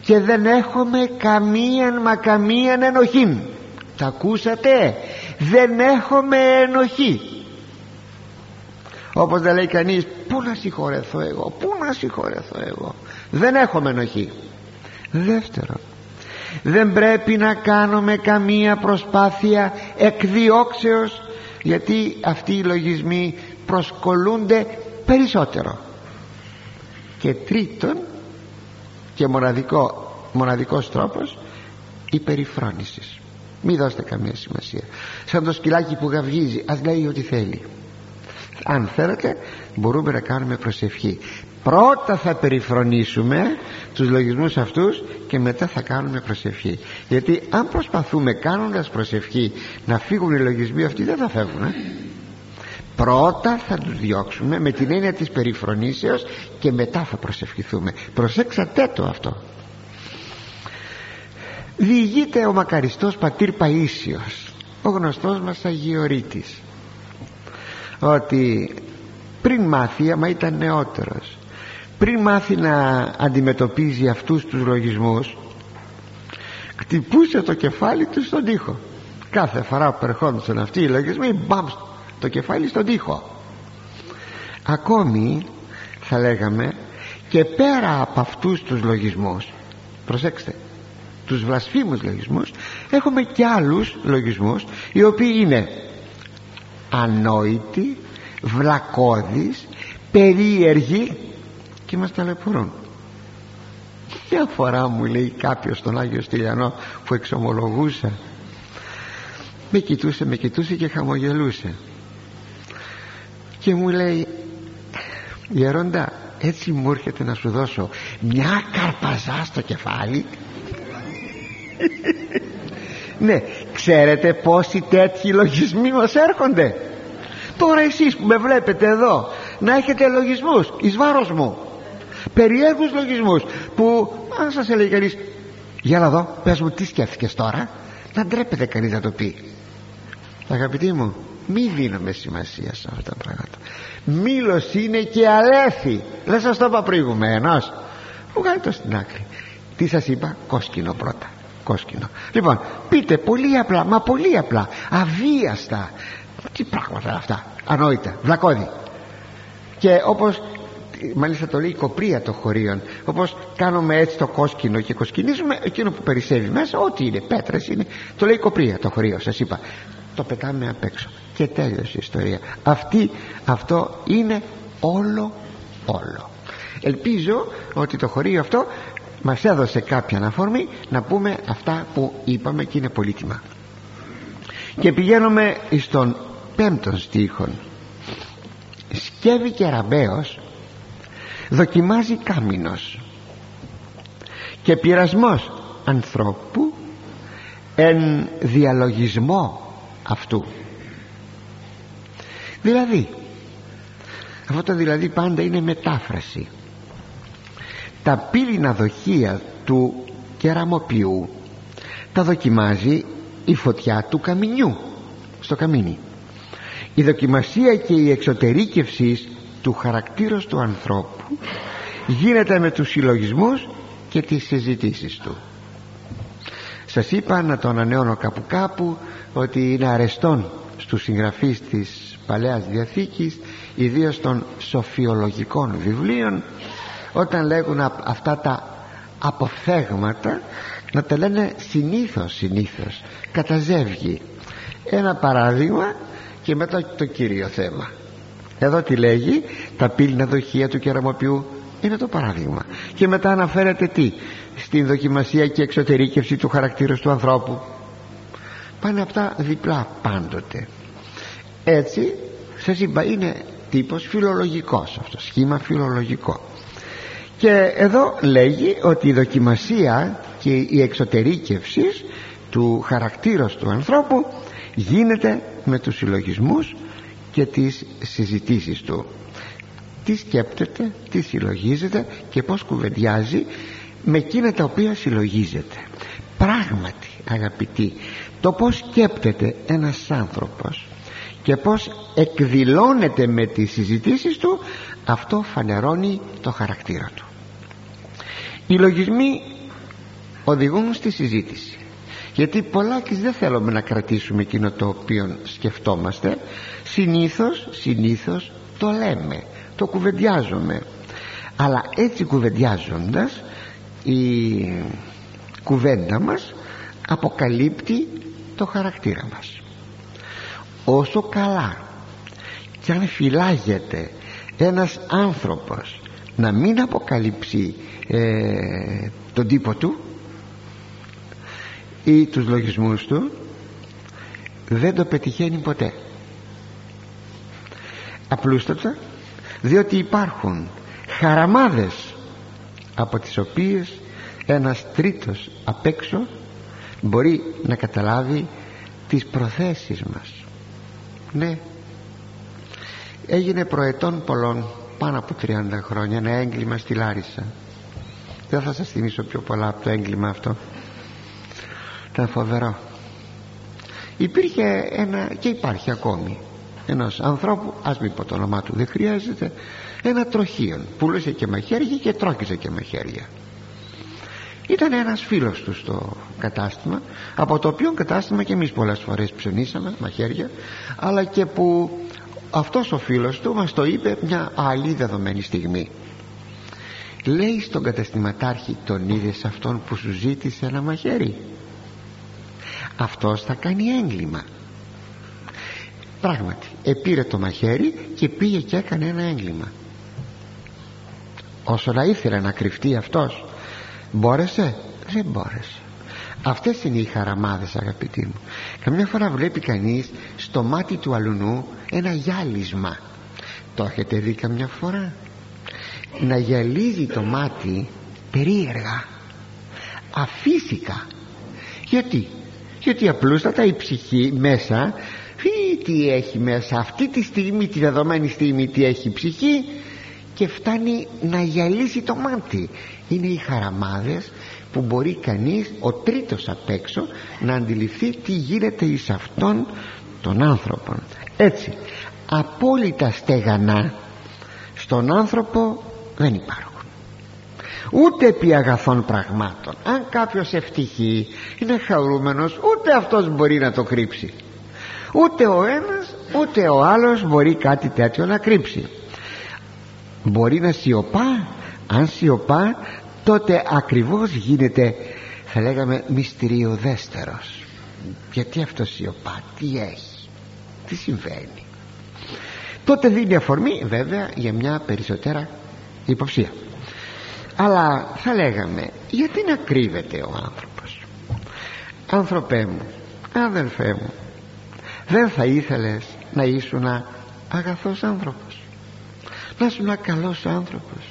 και δεν έχουμε καμίαν μα καμίαν ενοχή τα ακούσατε; Δεν έχουμε ενοχή. Όπως δεν λέει κανείς πού να συγχωρεθώ εγώ πού να συγχωρεθώ εγώ δεν έχουμε ενοχή. Δεύτερο δεν πρέπει να κάνουμε καμία προσπάθεια εκδιώξεως γιατί αυτοί οι λογισμοί προσκολούνται περισσότερο. Και τρίτον και μοναδικό, μοναδικός τρόπος η περιφρόνηση. Μη δώσετε καμία σημασία. Σαν το σκυλάκι που γαυγίζει ας λέει ό,τι θέλει. Αν θέλετε μπορούμε να κάνουμε προσευχή. Πρώτα θα περιφρονήσουμε τους λογισμούς αυτούς και μετά θα κάνουμε προσευχή. Γιατί αν προσπαθούμε κάνοντας προσευχή να φύγουν οι λογισμοί αυτοί δεν θα φεύγουν ε; Πρώτα θα τους διώξουμε με την έννοια της περιφρονήσεως και μετά θα προσευχηθούμε. Προσέξατε το αυτό. Διηγείται ο μακαριστός πατήρ Παΐσιος ο γνωστός μας Αγιορείτης ότι πριν μάθει άμα ήταν νεότερος πριν μάθει να αντιμετωπίζει αυτούς τους λογισμούς χτυπούσε το κεφάλι του στον τοίχο. Κάθε φορά που ερχόντουσαν αυτοί οι λογισμοί μπαμ το κεφάλι στον τοίχο. Ακόμη θα λέγαμε και πέρα από αυτούς τους λογισμούς προσέξτε τους βλασφήμους λογισμούς έχουμε και άλλους λογισμούς οι οποίοι είναι ανόητοι βλακώδεις περίεργοι και μας ταλαιπωρούν. Μια φορά μου λέει κάποιος στον Άγιο Στυλιανό που εξομολογούσα με κοιτούσε με κοιτούσε και χαμογελούσε και μου λέει Γερόντα έτσι μου έρχεται να σου δώσω μια καρπαζά στο κεφάλι ναι ξέρετε πόσοι τέτοιοι λογισμοί μας έρχονται. Τώρα εσείς που με βλέπετε εδώ να έχετε λογισμούς εις βάρος μου. Περιέργους λογισμούς που αν σας έλεγε κανείς για να δω πες μου τι σκέφτηκες τώρα να ντρέπεται κανείς να το πει αγαπητοί μου μη δίνουμε σημασία σε αυτά τα πράγματα. Μήλος είναι και αλέθη δεν σας το είπα προηγουμένως. Βγάλει το στην άκρη. Τι σας είπα; Κόσκινο πρώτα. Κόσκινο. Λοιπόν πείτε πολύ απλά μα πολύ απλά αβίαστα. Τι πράγματα αυτά; Ανόητα. Βλακώδη. Και όπως μάλιστα το λέει κοπρία το χωρίον όπως κάνουμε έτσι το κόσκινο και κοσκινίζουμε εκείνο που περισσεύει μέσα ό,τι είναι πέτρες είναι το λέει κοπρία το χωρίο σας είπα το πετάμε απ' έξω. Και τέλειωσε η ιστορία. Αυτή αυτό είναι όλο όλο. Ελπίζω ότι το χωρίο αυτό μας έδωσε κάποια αναφορμή να πούμε αυτά που είπαμε και είναι πολύτιμα. Και πηγαίνουμε στον πέμπτον στίχον. Σκεύη και ραμπέος δοκιμάζει κάμινος. Και πειρασμός ανθρώπου εν διαλογισμό αυτού. Δηλαδή αυτό το δηλαδή πάντα είναι μετάφραση. Τα πύληνα δοχεία του κεραμοποιού τα δοκιμάζει η φωτιά του καμινιού στο καμίνι. Η δοκιμασία και η εξωτερήκευση του χαρακτήρος του ανθρώπου γίνεται με τους συλλογισμούς και τις συζητήσεις του σας είπα να το ανανεώνω κάπου κάπου ότι είναι αρεστόν στους συγγραφείς της Παλαιάς Διαθήκης ιδίως των σοφιολογικών βιβλίων όταν λέγουν αυτά τα αποφθέγματα να τα λένε συνήθως συνήθως καταζεύγει ένα παράδειγμα και μετά το κύριο θέμα. Εδώ τι λέγει τα πύληνα δοχεία του κεραμοποιού. Είναι το παράδειγμα. Και μετά αναφέρεται τι; Στην δοκιμασία και εξωτερήκευση του χαρακτήρου του ανθρώπου. Πάνε αυτά διπλά πάντοτε. Έτσι σας είπα είναι τύπος φιλολογικός αυτός σχήμα φιλολογικό. Και εδώ λέγει ότι η δοκιμασία και η εξωτερήκευση του χαρακτήρος του ανθρώπου γίνεται με τους συλλογισμούς και τις συζητήσεις του. Τι σκέπτεται, τι συλλογίζεται και πως κουβεντιάζει με εκείνα τα οποία συλλογίζεται. Πράγματι αγαπητοί το πως σκέπτεται ένας άνθρωπος και πως εκδηλώνεται με τις συζητήσεις του αυτό φανερώνει το χαρακτήρα του. Οι λογισμοί οδηγούν στη συζήτηση γιατί πολλάκις δεν θέλουμε να κρατήσουμε εκείνο το οποίο σκεφτόμαστε. Συνήθως, συνήθως το λέμε το κουβεντιάζουμε. Αλλά έτσι κουβεντιάζοντας η κουβέντα μας αποκαλύπτει το χαρακτήρα μας. Όσο καλά και αν φυλάγεται ένας άνθρωπος να μην αποκαλύψει ε, τον τύπο του ή τους λογισμούς του δεν το πετυχαίνει ποτέ. Απλούστατα διότι υπάρχουν χαραμάδες από τις οποίες ένας τρίτος απ' έξω μπορεί να καταλάβει τις προθέσεις μας. Ναι. Έγινε προετών πολλών πάνω από 30 χρόνια ένα έγκλημα στη Λάρισα. Δεν θα σας θυμίσω πιο πολλά από το έγκλημα αυτό. Ήταν φοβερό. Υπήρχε ένα και υπάρχει ακόμη ενός ανθρώπου ας μην πω το όνομά του δεν χρειάζεται ένα τροχείο. Πουλούσε και μαχαίρια και τρώκιζε και μαχαίρια ήταν ένας φίλος του στο κατάστημα από το οποίο κατάστημα και εμείς πολλές φορές ψωνίσαμε μαχαίρια αλλά και που αυτός ο φίλος του μας το είπε μια άλλη δεδομένη στιγμή. Λέει στον καταστηματάρχη τον είδες αυτόν που σου ζήτησε ένα μαχαίρι; Αυτός θα κάνει έγκλημα πράγματι επήρε το μαχαίρι και πήγε και έκανε ένα έγκλημα. Όσο να ήθελε να κρυφτεί αυτός μπόρεσε; Δεν μπόρεσε. Αυτές είναι οι χαραμάδες αγαπητοί μου. Καμιά φορά βλέπει κανείς στο μάτι του αλουνού ένα γυάλισμα. Το έχετε δει καμιά φορά; Να γυαλίζει το μάτι περίεργα αφύσικα γιατί; Γιατί απλούστατα η ψυχή μέσα ή τι έχει μέσα. Αυτή τη στιγμή τη δεδομένη στιγμή τι έχει η ψυχή και φτάνει να γυαλίσει το μάτι. Είναι οι χαραμάδες που μπορεί κανείς ο τρίτος απ' έξω να αντιληφθεί τι γίνεται εις αυτόν τον άνθρωπο έτσι απόλυτα στεγανά στον άνθρωπο δεν υπάρχουν. Ούτε επί αγαθών πραγμάτων. Αν κάποιος ευτυχεί είναι χαρούμενος ούτε αυτός μπορεί να το κρύψει ούτε ο ένας ούτε ο άλλος μπορεί κάτι τέτοιο να κρύψει. Μπορεί να σιωπά αν σιωπά τότε ακριβώς γίνεται θα λέγαμε μυστηριοδέστερος. Γιατί αυτό σιωπά τι έχει τι συμβαίνει. Τότε δίνει αφορμή βέβαια για μια περισσότερα υποψία. Αλλά θα λέγαμε γιατί να κρύβεται ο άνθρωπος; Άνθρωπέ μου αδελφέ μου δεν θα ήθελες να ήσουν αγαθός άνθρωπος. Να ήσουν καλός άνθρωπος.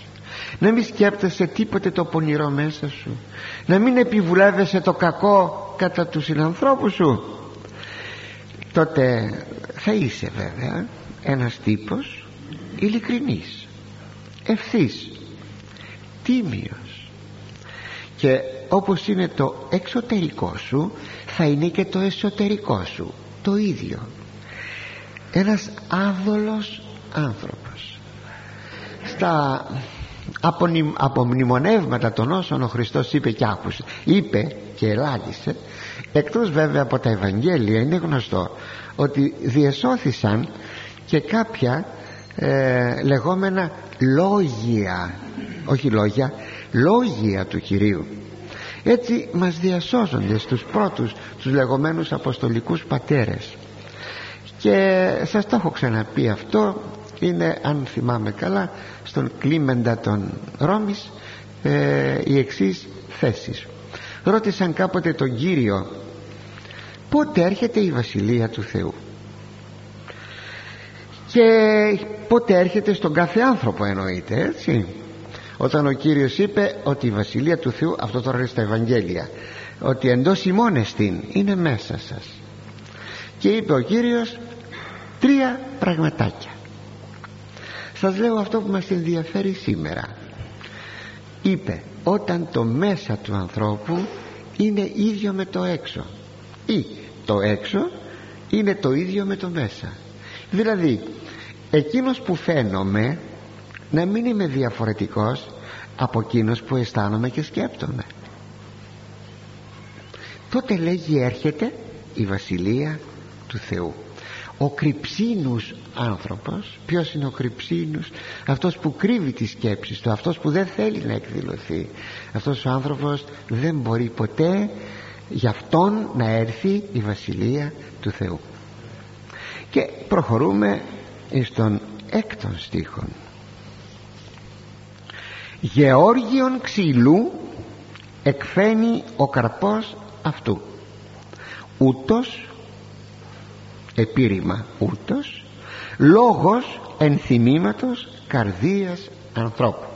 Να μην σκέπτεσαι τίποτε το πονηρό μέσα σου. Να μην επιβουλεύεσαι το κακό κατά τους συνανθρώπους σου. Τότε θα είσαι βέβαια ένας τύπος ειλικρινής ευθύς τίμιος. Και όπως είναι το εξωτερικό σου θα είναι και το εσωτερικό σου το ίδιο. Ένας άδολος άνθρωπος. Στα απομνημονεύματα των όσων ο Χριστός είπε και άκουσε είπε και ελάλησε εκτός βέβαια από τα Ευαγγέλια είναι γνωστό ότι διεσώθησαν και κάποια ε, λεγόμενα λόγια. Όχι λόγια λόγια του Κυρίου έτσι μας διασώζονται στους πρώτους τους λεγόμενους αποστολικούς πατέρες. Και σας το έχω ξαναπεί αυτό είναι αν θυμάμαι καλά στον κλίμεντα των Ρώμης ε, οι εξής θέσεις. Ρώτησαν κάποτε τον Κύριο πότε έρχεται η Βασιλεία του Θεού; Και πότε έρχεται στον κάθε άνθρωπο εννοείται έτσι όταν ο Κύριος είπε ότι η Βασιλεία του Θεού αυτό τώρα είναι στα Ευαγγέλια ότι εντός ημών εστίν είναι μέσα σας. Και είπε ο Κύριος τρία πραγματάκια. Σας λέω αυτό που μας ενδιαφέρει σήμερα. Είπε όταν το μέσα του ανθρώπου είναι ίδιο με το έξω ή το έξω είναι το ίδιο με το μέσα δηλαδή εκείνος που φαίνομαι να μην είμαι διαφορετικός από εκείνος που αισθάνομαι και σκέπτομαι. Τότε λέγει έρχεται η Βασιλεία του Θεού. Ο κρυψίνους άνθρωπος ποιος είναι ο κρυψίνους; Αυτός που κρύβει τις σκέψεις του αυτός που δεν θέλει να εκδηλωθεί. Αυτός ο άνθρωπος δεν μπορεί ποτέ γι' αυτόν να έρθει η Βασιλεία του Θεού. Και προχωρούμε στον έκτον στίχον Γεώργιον ξυλού εκφαίνει ο καρπός αυτού. Ούτως επίρρημα ούτως λόγος ενθυμήματος καρδίας ανθρώπου.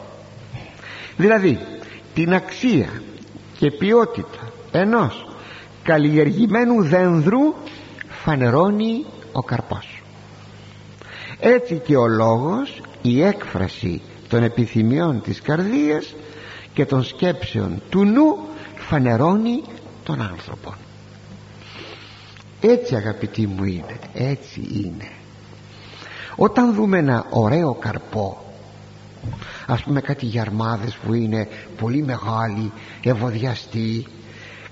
Δηλαδή την αξία και ποιότητα ενός καλλιεργημένου δένδρου φανερώνει ο καρπός. Έτσι και ο λόγος η έκφραση των επιθυμιών της καρδίας και των σκέψεων του νου φανερώνει τον άνθρωπο. Έτσι αγαπητοί μου είναι. Έτσι είναι. Όταν δούμε ένα ωραίο καρπό ας πούμε κάτι γιαρμάδες που είναι πολύ μεγάλοι ευωδιαστοί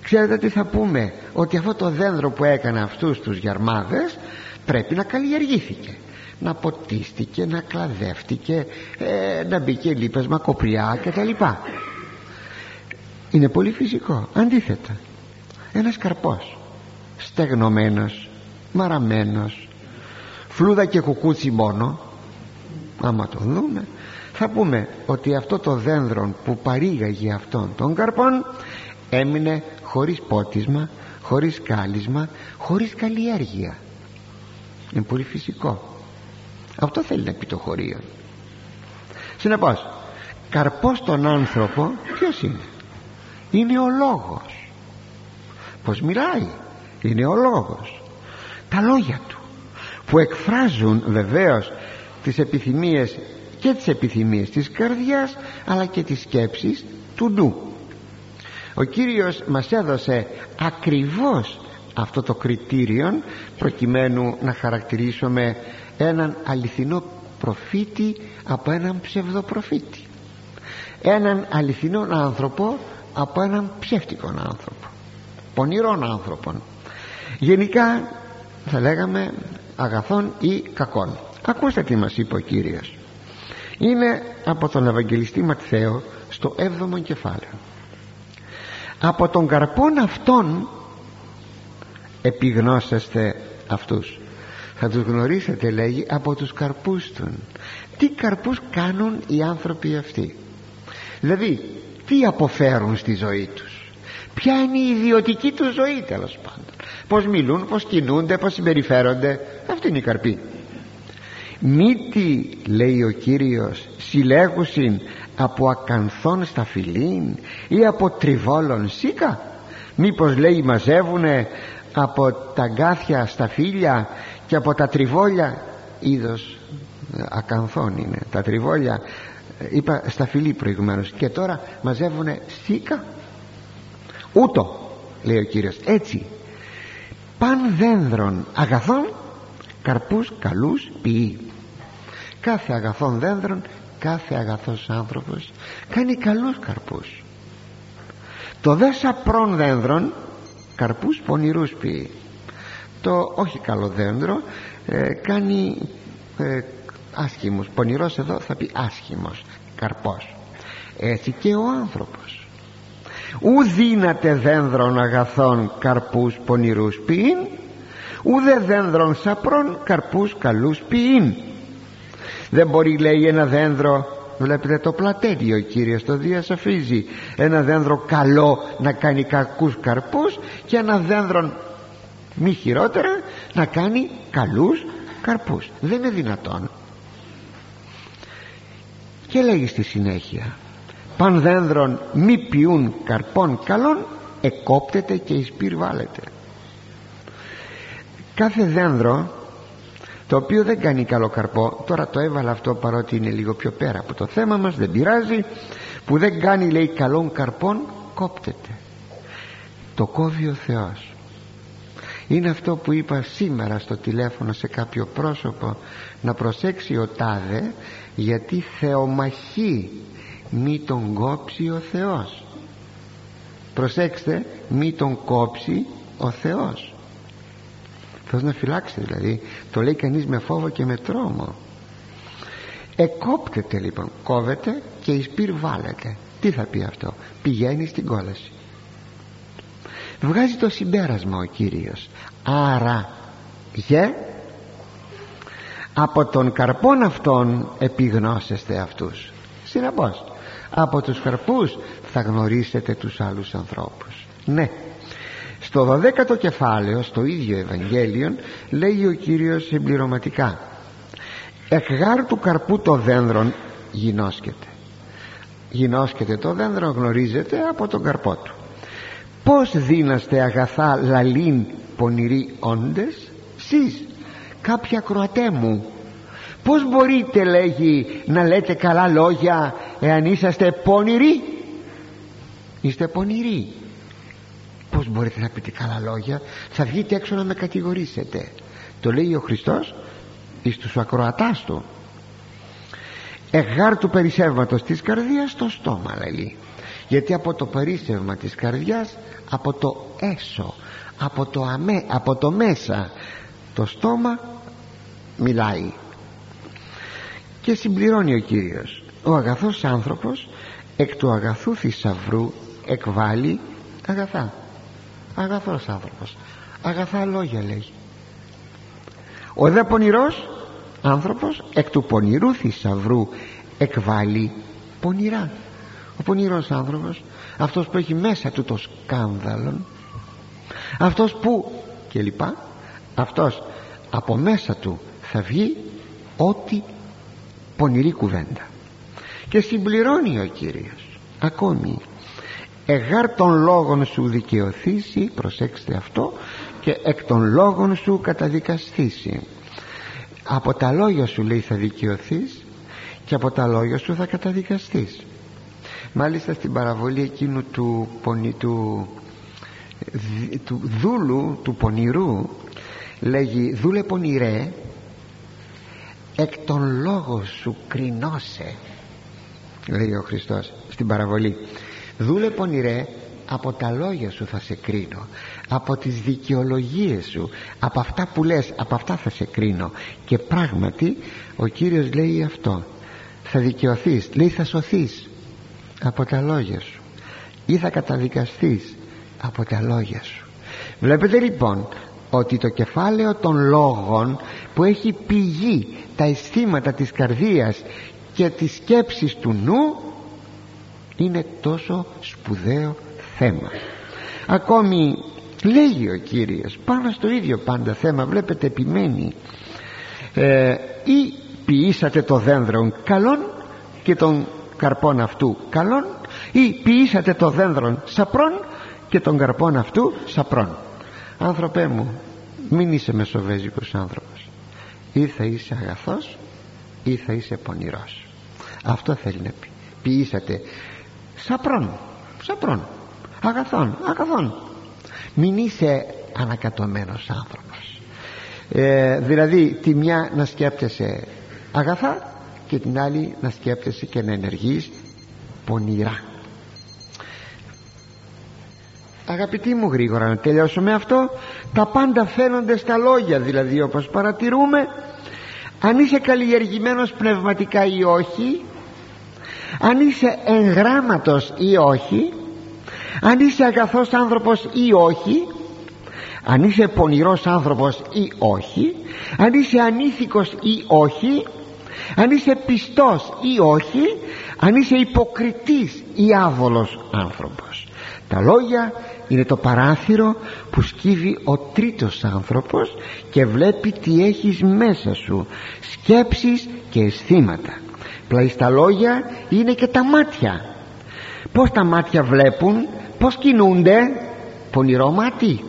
ξέρετε τι θα πούμε; Ότι αυτό το δέντρο που έκανε αυτούς τους γιαρμάδες πρέπει να καλλιεργήθηκε να ποτίστηκε, να κλαδεύτηκε ε, να μπήκε λίπασμα κοπριά και τα λοιπά. Είναι πολύ φυσικό. Αντίθετα ένας καρπός στεγνωμένος μαραμένος φλούδα και κουκούτσι μόνο άμα το δούμε θα πούμε ότι αυτό το δένδρο που παρήγαγε αυτόν τον καρπόν έμεινε χωρίς πότισμα χωρίς κάλισμα χωρίς καλλιέργεια. Είναι πολύ φυσικό αυτό θέλει να πει το χωρίο. Συνεπώς καρπός τον άνθρωπο ποιος είναι; Είναι ο λόγος. Πως μιλάει; Είναι ο λόγος. Τα λόγια του που εκφράζουν βεβαίως τις επιθυμίες και τις επιθυμίες της καρδιάς αλλά και τις σκέψεις του νου. Ο Κύριος μας έδωσε ακριβώς αυτό το κριτήριο προκειμένου να χαρακτηρίσουμε έναν αληθινό προφήτη από έναν ψευδοπροφήτη. Έναν αληθινό άνθρωπο από έναν ψεύτικο άνθρωπο. Πονηρών άνθρωπον. Γενικά θα λέγαμε αγαθών ή κακών ακούστε τι μας είπε ο Κύριος. Είναι από τον Ευαγγελιστή Ματθαίο στο 7ο κεφάλαιο. Από τον καρπόν αυτών επιγνώσεστε αυτούς θα τους γνωρίσετε λέγει από τους καρπούς τους. Τι καρπούς κάνουν οι άνθρωποι αυτοί; Δηλαδή τι αποφέρουν στη ζωή τους; Ποια είναι η ιδιωτική τους ζωή τέλος πάντων; Πως μιλούν, πως κινούνται, πως συμπεριφέρονται; Αυτή είναι η καρπή. Μήτι λέει ο Κύριος συλλέγουσιν από ακανθών στα φιλήν ή από τριβόλων σίκα; Μήπως λέει μαζεύουνε από τα γκάθια στα φίλια και από τα τριβόλια είδος ε, ακανθών είναι τα τριβόλια ε, είπα στα φιλή προηγουμένως. Και τώρα μαζεύουνε σίκα. Ούτω λέει ο Κύριος έτσι. Παν δένδρων αγαθών καρπούς καλούς ποιεί κάθε αγαθών δένδρων κάθε αγαθός άνθρωπος κάνει καλούς καρπούς. Το δε σαπρών δένδρων καρπούς πονηρούς ποιεί το όχι καλό δέντρο ε, κάνει ε, άσχημος. Πονηρός εδώ θα πει άσχημος καρπός. Έτσι και ο άνθρωπος. Ου δύναται δένδρων αγαθών καρπούς πονηρούς ποιήν. Ουδε δένδρων σαπρών καρπούς καλούς ποιήν. Δεν μπορεί λέει ένα δένδρο βλέπετε το πλατέριο Κύριε το διασαφίζει. Ένα δένδρο καλό να κάνει κακούς καρπούς και ένα δένδρο μη χειρότερα να κάνει καλούς καρπούς. Δεν είναι δυνατόν. Και λέγει στη συνέχεια παν δένδρον μη πιούν καρπών καλών εκόπτεται και εις βάλετε κάθε δένδρο το οποίο δεν κάνει καλό καρπό τώρα το έβαλα αυτό παρότι είναι λίγο πιο πέρα από το θέμα μας δεν πειράζει που δεν κάνει λέει καλών καρπών κόπτεται. Το κόβει ο Θεός είναι αυτό που είπα σήμερα στο τηλέφωνο σε κάποιο πρόσωπο να προσέξει ο τάδε γιατί θεομαχεί μη τον κόψει ο Θεός. Προσέξτε μη τον κόψει ο Θεός. Θες να φυλάξει δηλαδή. Το λέει κανείς με φόβο και με τρόμο. Εκόπτεται λοιπόν. Κόβεται και εις βάλετε τι θα πει αυτό; Πηγαίνει στην κόλαση βγάζει το συμπέρασμα ο Κύριος. Άρα γε από τον καρπόν αυτών επιγνώσεστε αυτούς. Συνεπώς από τους καρπούς θα γνωρίσετε τους άλλους ανθρώπους. Ναι στο 12ο κεφάλαιο στο ίδιο Ευαγγέλιο λέει ο Κύριος συμπληρωματικά εκ του καρπού το δένδρον γινώσκεται. Γινώσκεται το δένδρο γνωρίζετε από τον καρπό του πως δίναστε αγαθά λαλήν πονηροί όντες; Σεις κάποια κροατέ μου πως μπορείτε λέγει να λέτε καλά λόγια εάν είσαστε πονηροί; Είστε πονηροί. Πως μπορείτε να πείτε καλά λόγια; Θα βγείτε έξω να με κατηγορήσετε. Το λέει ο Χριστός εις τους ακροατάς του. Εγγάρ του περισσεύματος της καρδίας στο στόμα λέει γιατί από το περίσσευμα της καρδιάς από το έσω από το, αμέ, από το μέσα το στόμα μιλάει. Και συμπληρώνει ο Κύριος. Ο αγαθός άνθρωπος εκ του αγαθού θησαυρού εκβάλλει αγαθά. Αγαθός άνθρωπος. Αγαθά λόγια λέει ο δε πονηρός άνθρωπος εκ του πονηρού θησαυρού εκβάλλει πονηρά ο πονηρός άνθρωπος αυτός που έχει μέσα του το σκάνδαλο αυτός που και λοιπά αυτός από μέσα του θα βγει ό,τι πονηρή κουβέντα. Και συμπληρώνει ο Κύριος ακόμη. Εγάρ των λόγων σου δικαιωθήσει προσέξτε αυτό και εκ των λόγων σου καταδικαστήσει από τα λόγια σου λέει θα δικαιωθείς και από τα λόγια σου θα καταδικαστείς μάλιστα στην παραβολή εκείνου του, του, του δούλου του πονηρού λέγει δούλε πονηρέ εκ των λόγων σου κρινώσε λέει ο Χριστός στην παραβολή. Δούλε πονηρέ από τα λόγια σου θα σε κρίνω από τις δικαιολογίες σου από αυτά που λες από αυτά θα σε κρίνω και πράγματι ο Κύριος λέει αυτό θα δικαιωθείς λέει θα σωθείς από τα λόγια σου. Ή θα καταδικαστείς από τα λόγια σου. Βλέπετε λοιπόν ότι το κεφάλαιο των λόγων που έχει πηγή τα αισθήματα της καρδίας και τις σκέψεις του νου είναι τόσο σπουδαίο θέμα. Ακόμη λέγει ο Κύριος πάνω στο ίδιο πάντα θέμα βλέπετε επιμένει ε, ή ποιήσατε το δένδρον καλόν και τον καρπόν αυτού καλόν ή ποιήσατε το δένδρον σαπρόν και τον καρπόν αυτού σαπρόν άνθρωπέ μου μην είσαι μεσοβέζικος άνθρωπος. Ή θα είσαι αγαθός ή θα είσαι πονηρός. Αυτό θέλει να πει. Ποιήσατε σαπρόν σαπρόν αγαθών αγαθών. Μην είσαι ανακατωμένος άνθρωπος. Ε, δηλαδή τη μια να σκέπτεσαι αγαθά και την άλλη να σκέπτεσαι και να ενεργείς πονηρά. Αγαπητοί μου γρήγορα να τελειώσουμε αυτό. Τα πάντα φαίνονται στα λόγια δηλαδή όπως παρατηρούμε. Αν είσαι καλλιεργημένος πνευματικά ή όχι αν είσαι εγγράμματος ή όχι αν είσαι αγαθός άνθρωπος ή όχι αν είσαι πονηρός άνθρωπος ή όχι αν είσαι ανήθικος ή όχι αν είσαι πιστός ή όχι αν είσαι υποκριτής ή άβολος άνθρωπος. Τα λόγια είναι το παράθυρο που σκύβει ο τρίτος άνθρωπος και βλέπει τι έχεις μέσα σου σκέψεις και αισθήματα. Πλάι στα λόγια είναι και τα μάτια. Πως τα μάτια βλέπουν πως κινούνται πονηρό μάτι.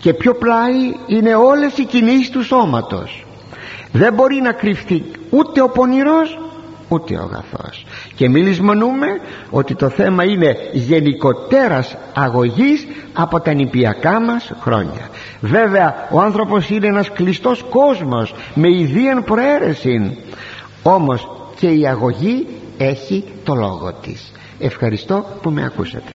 Και πιο πλάι είναι όλες οι κινήσεις του σώματος δεν μπορεί να κρυφτεί ούτε ο πονηρός ούτε ο αγαθός. Και μη λησμονούμε ότι το θέμα είναι γενικότερας αγωγής από τα νηπιακά μας χρόνια. Βέβαια ο άνθρωπος είναι ένας κλειστός κόσμος με ιδίαν προαίρεση όμως και η αγωγή έχει το λόγο της. Ευχαριστώ που με ακούσατε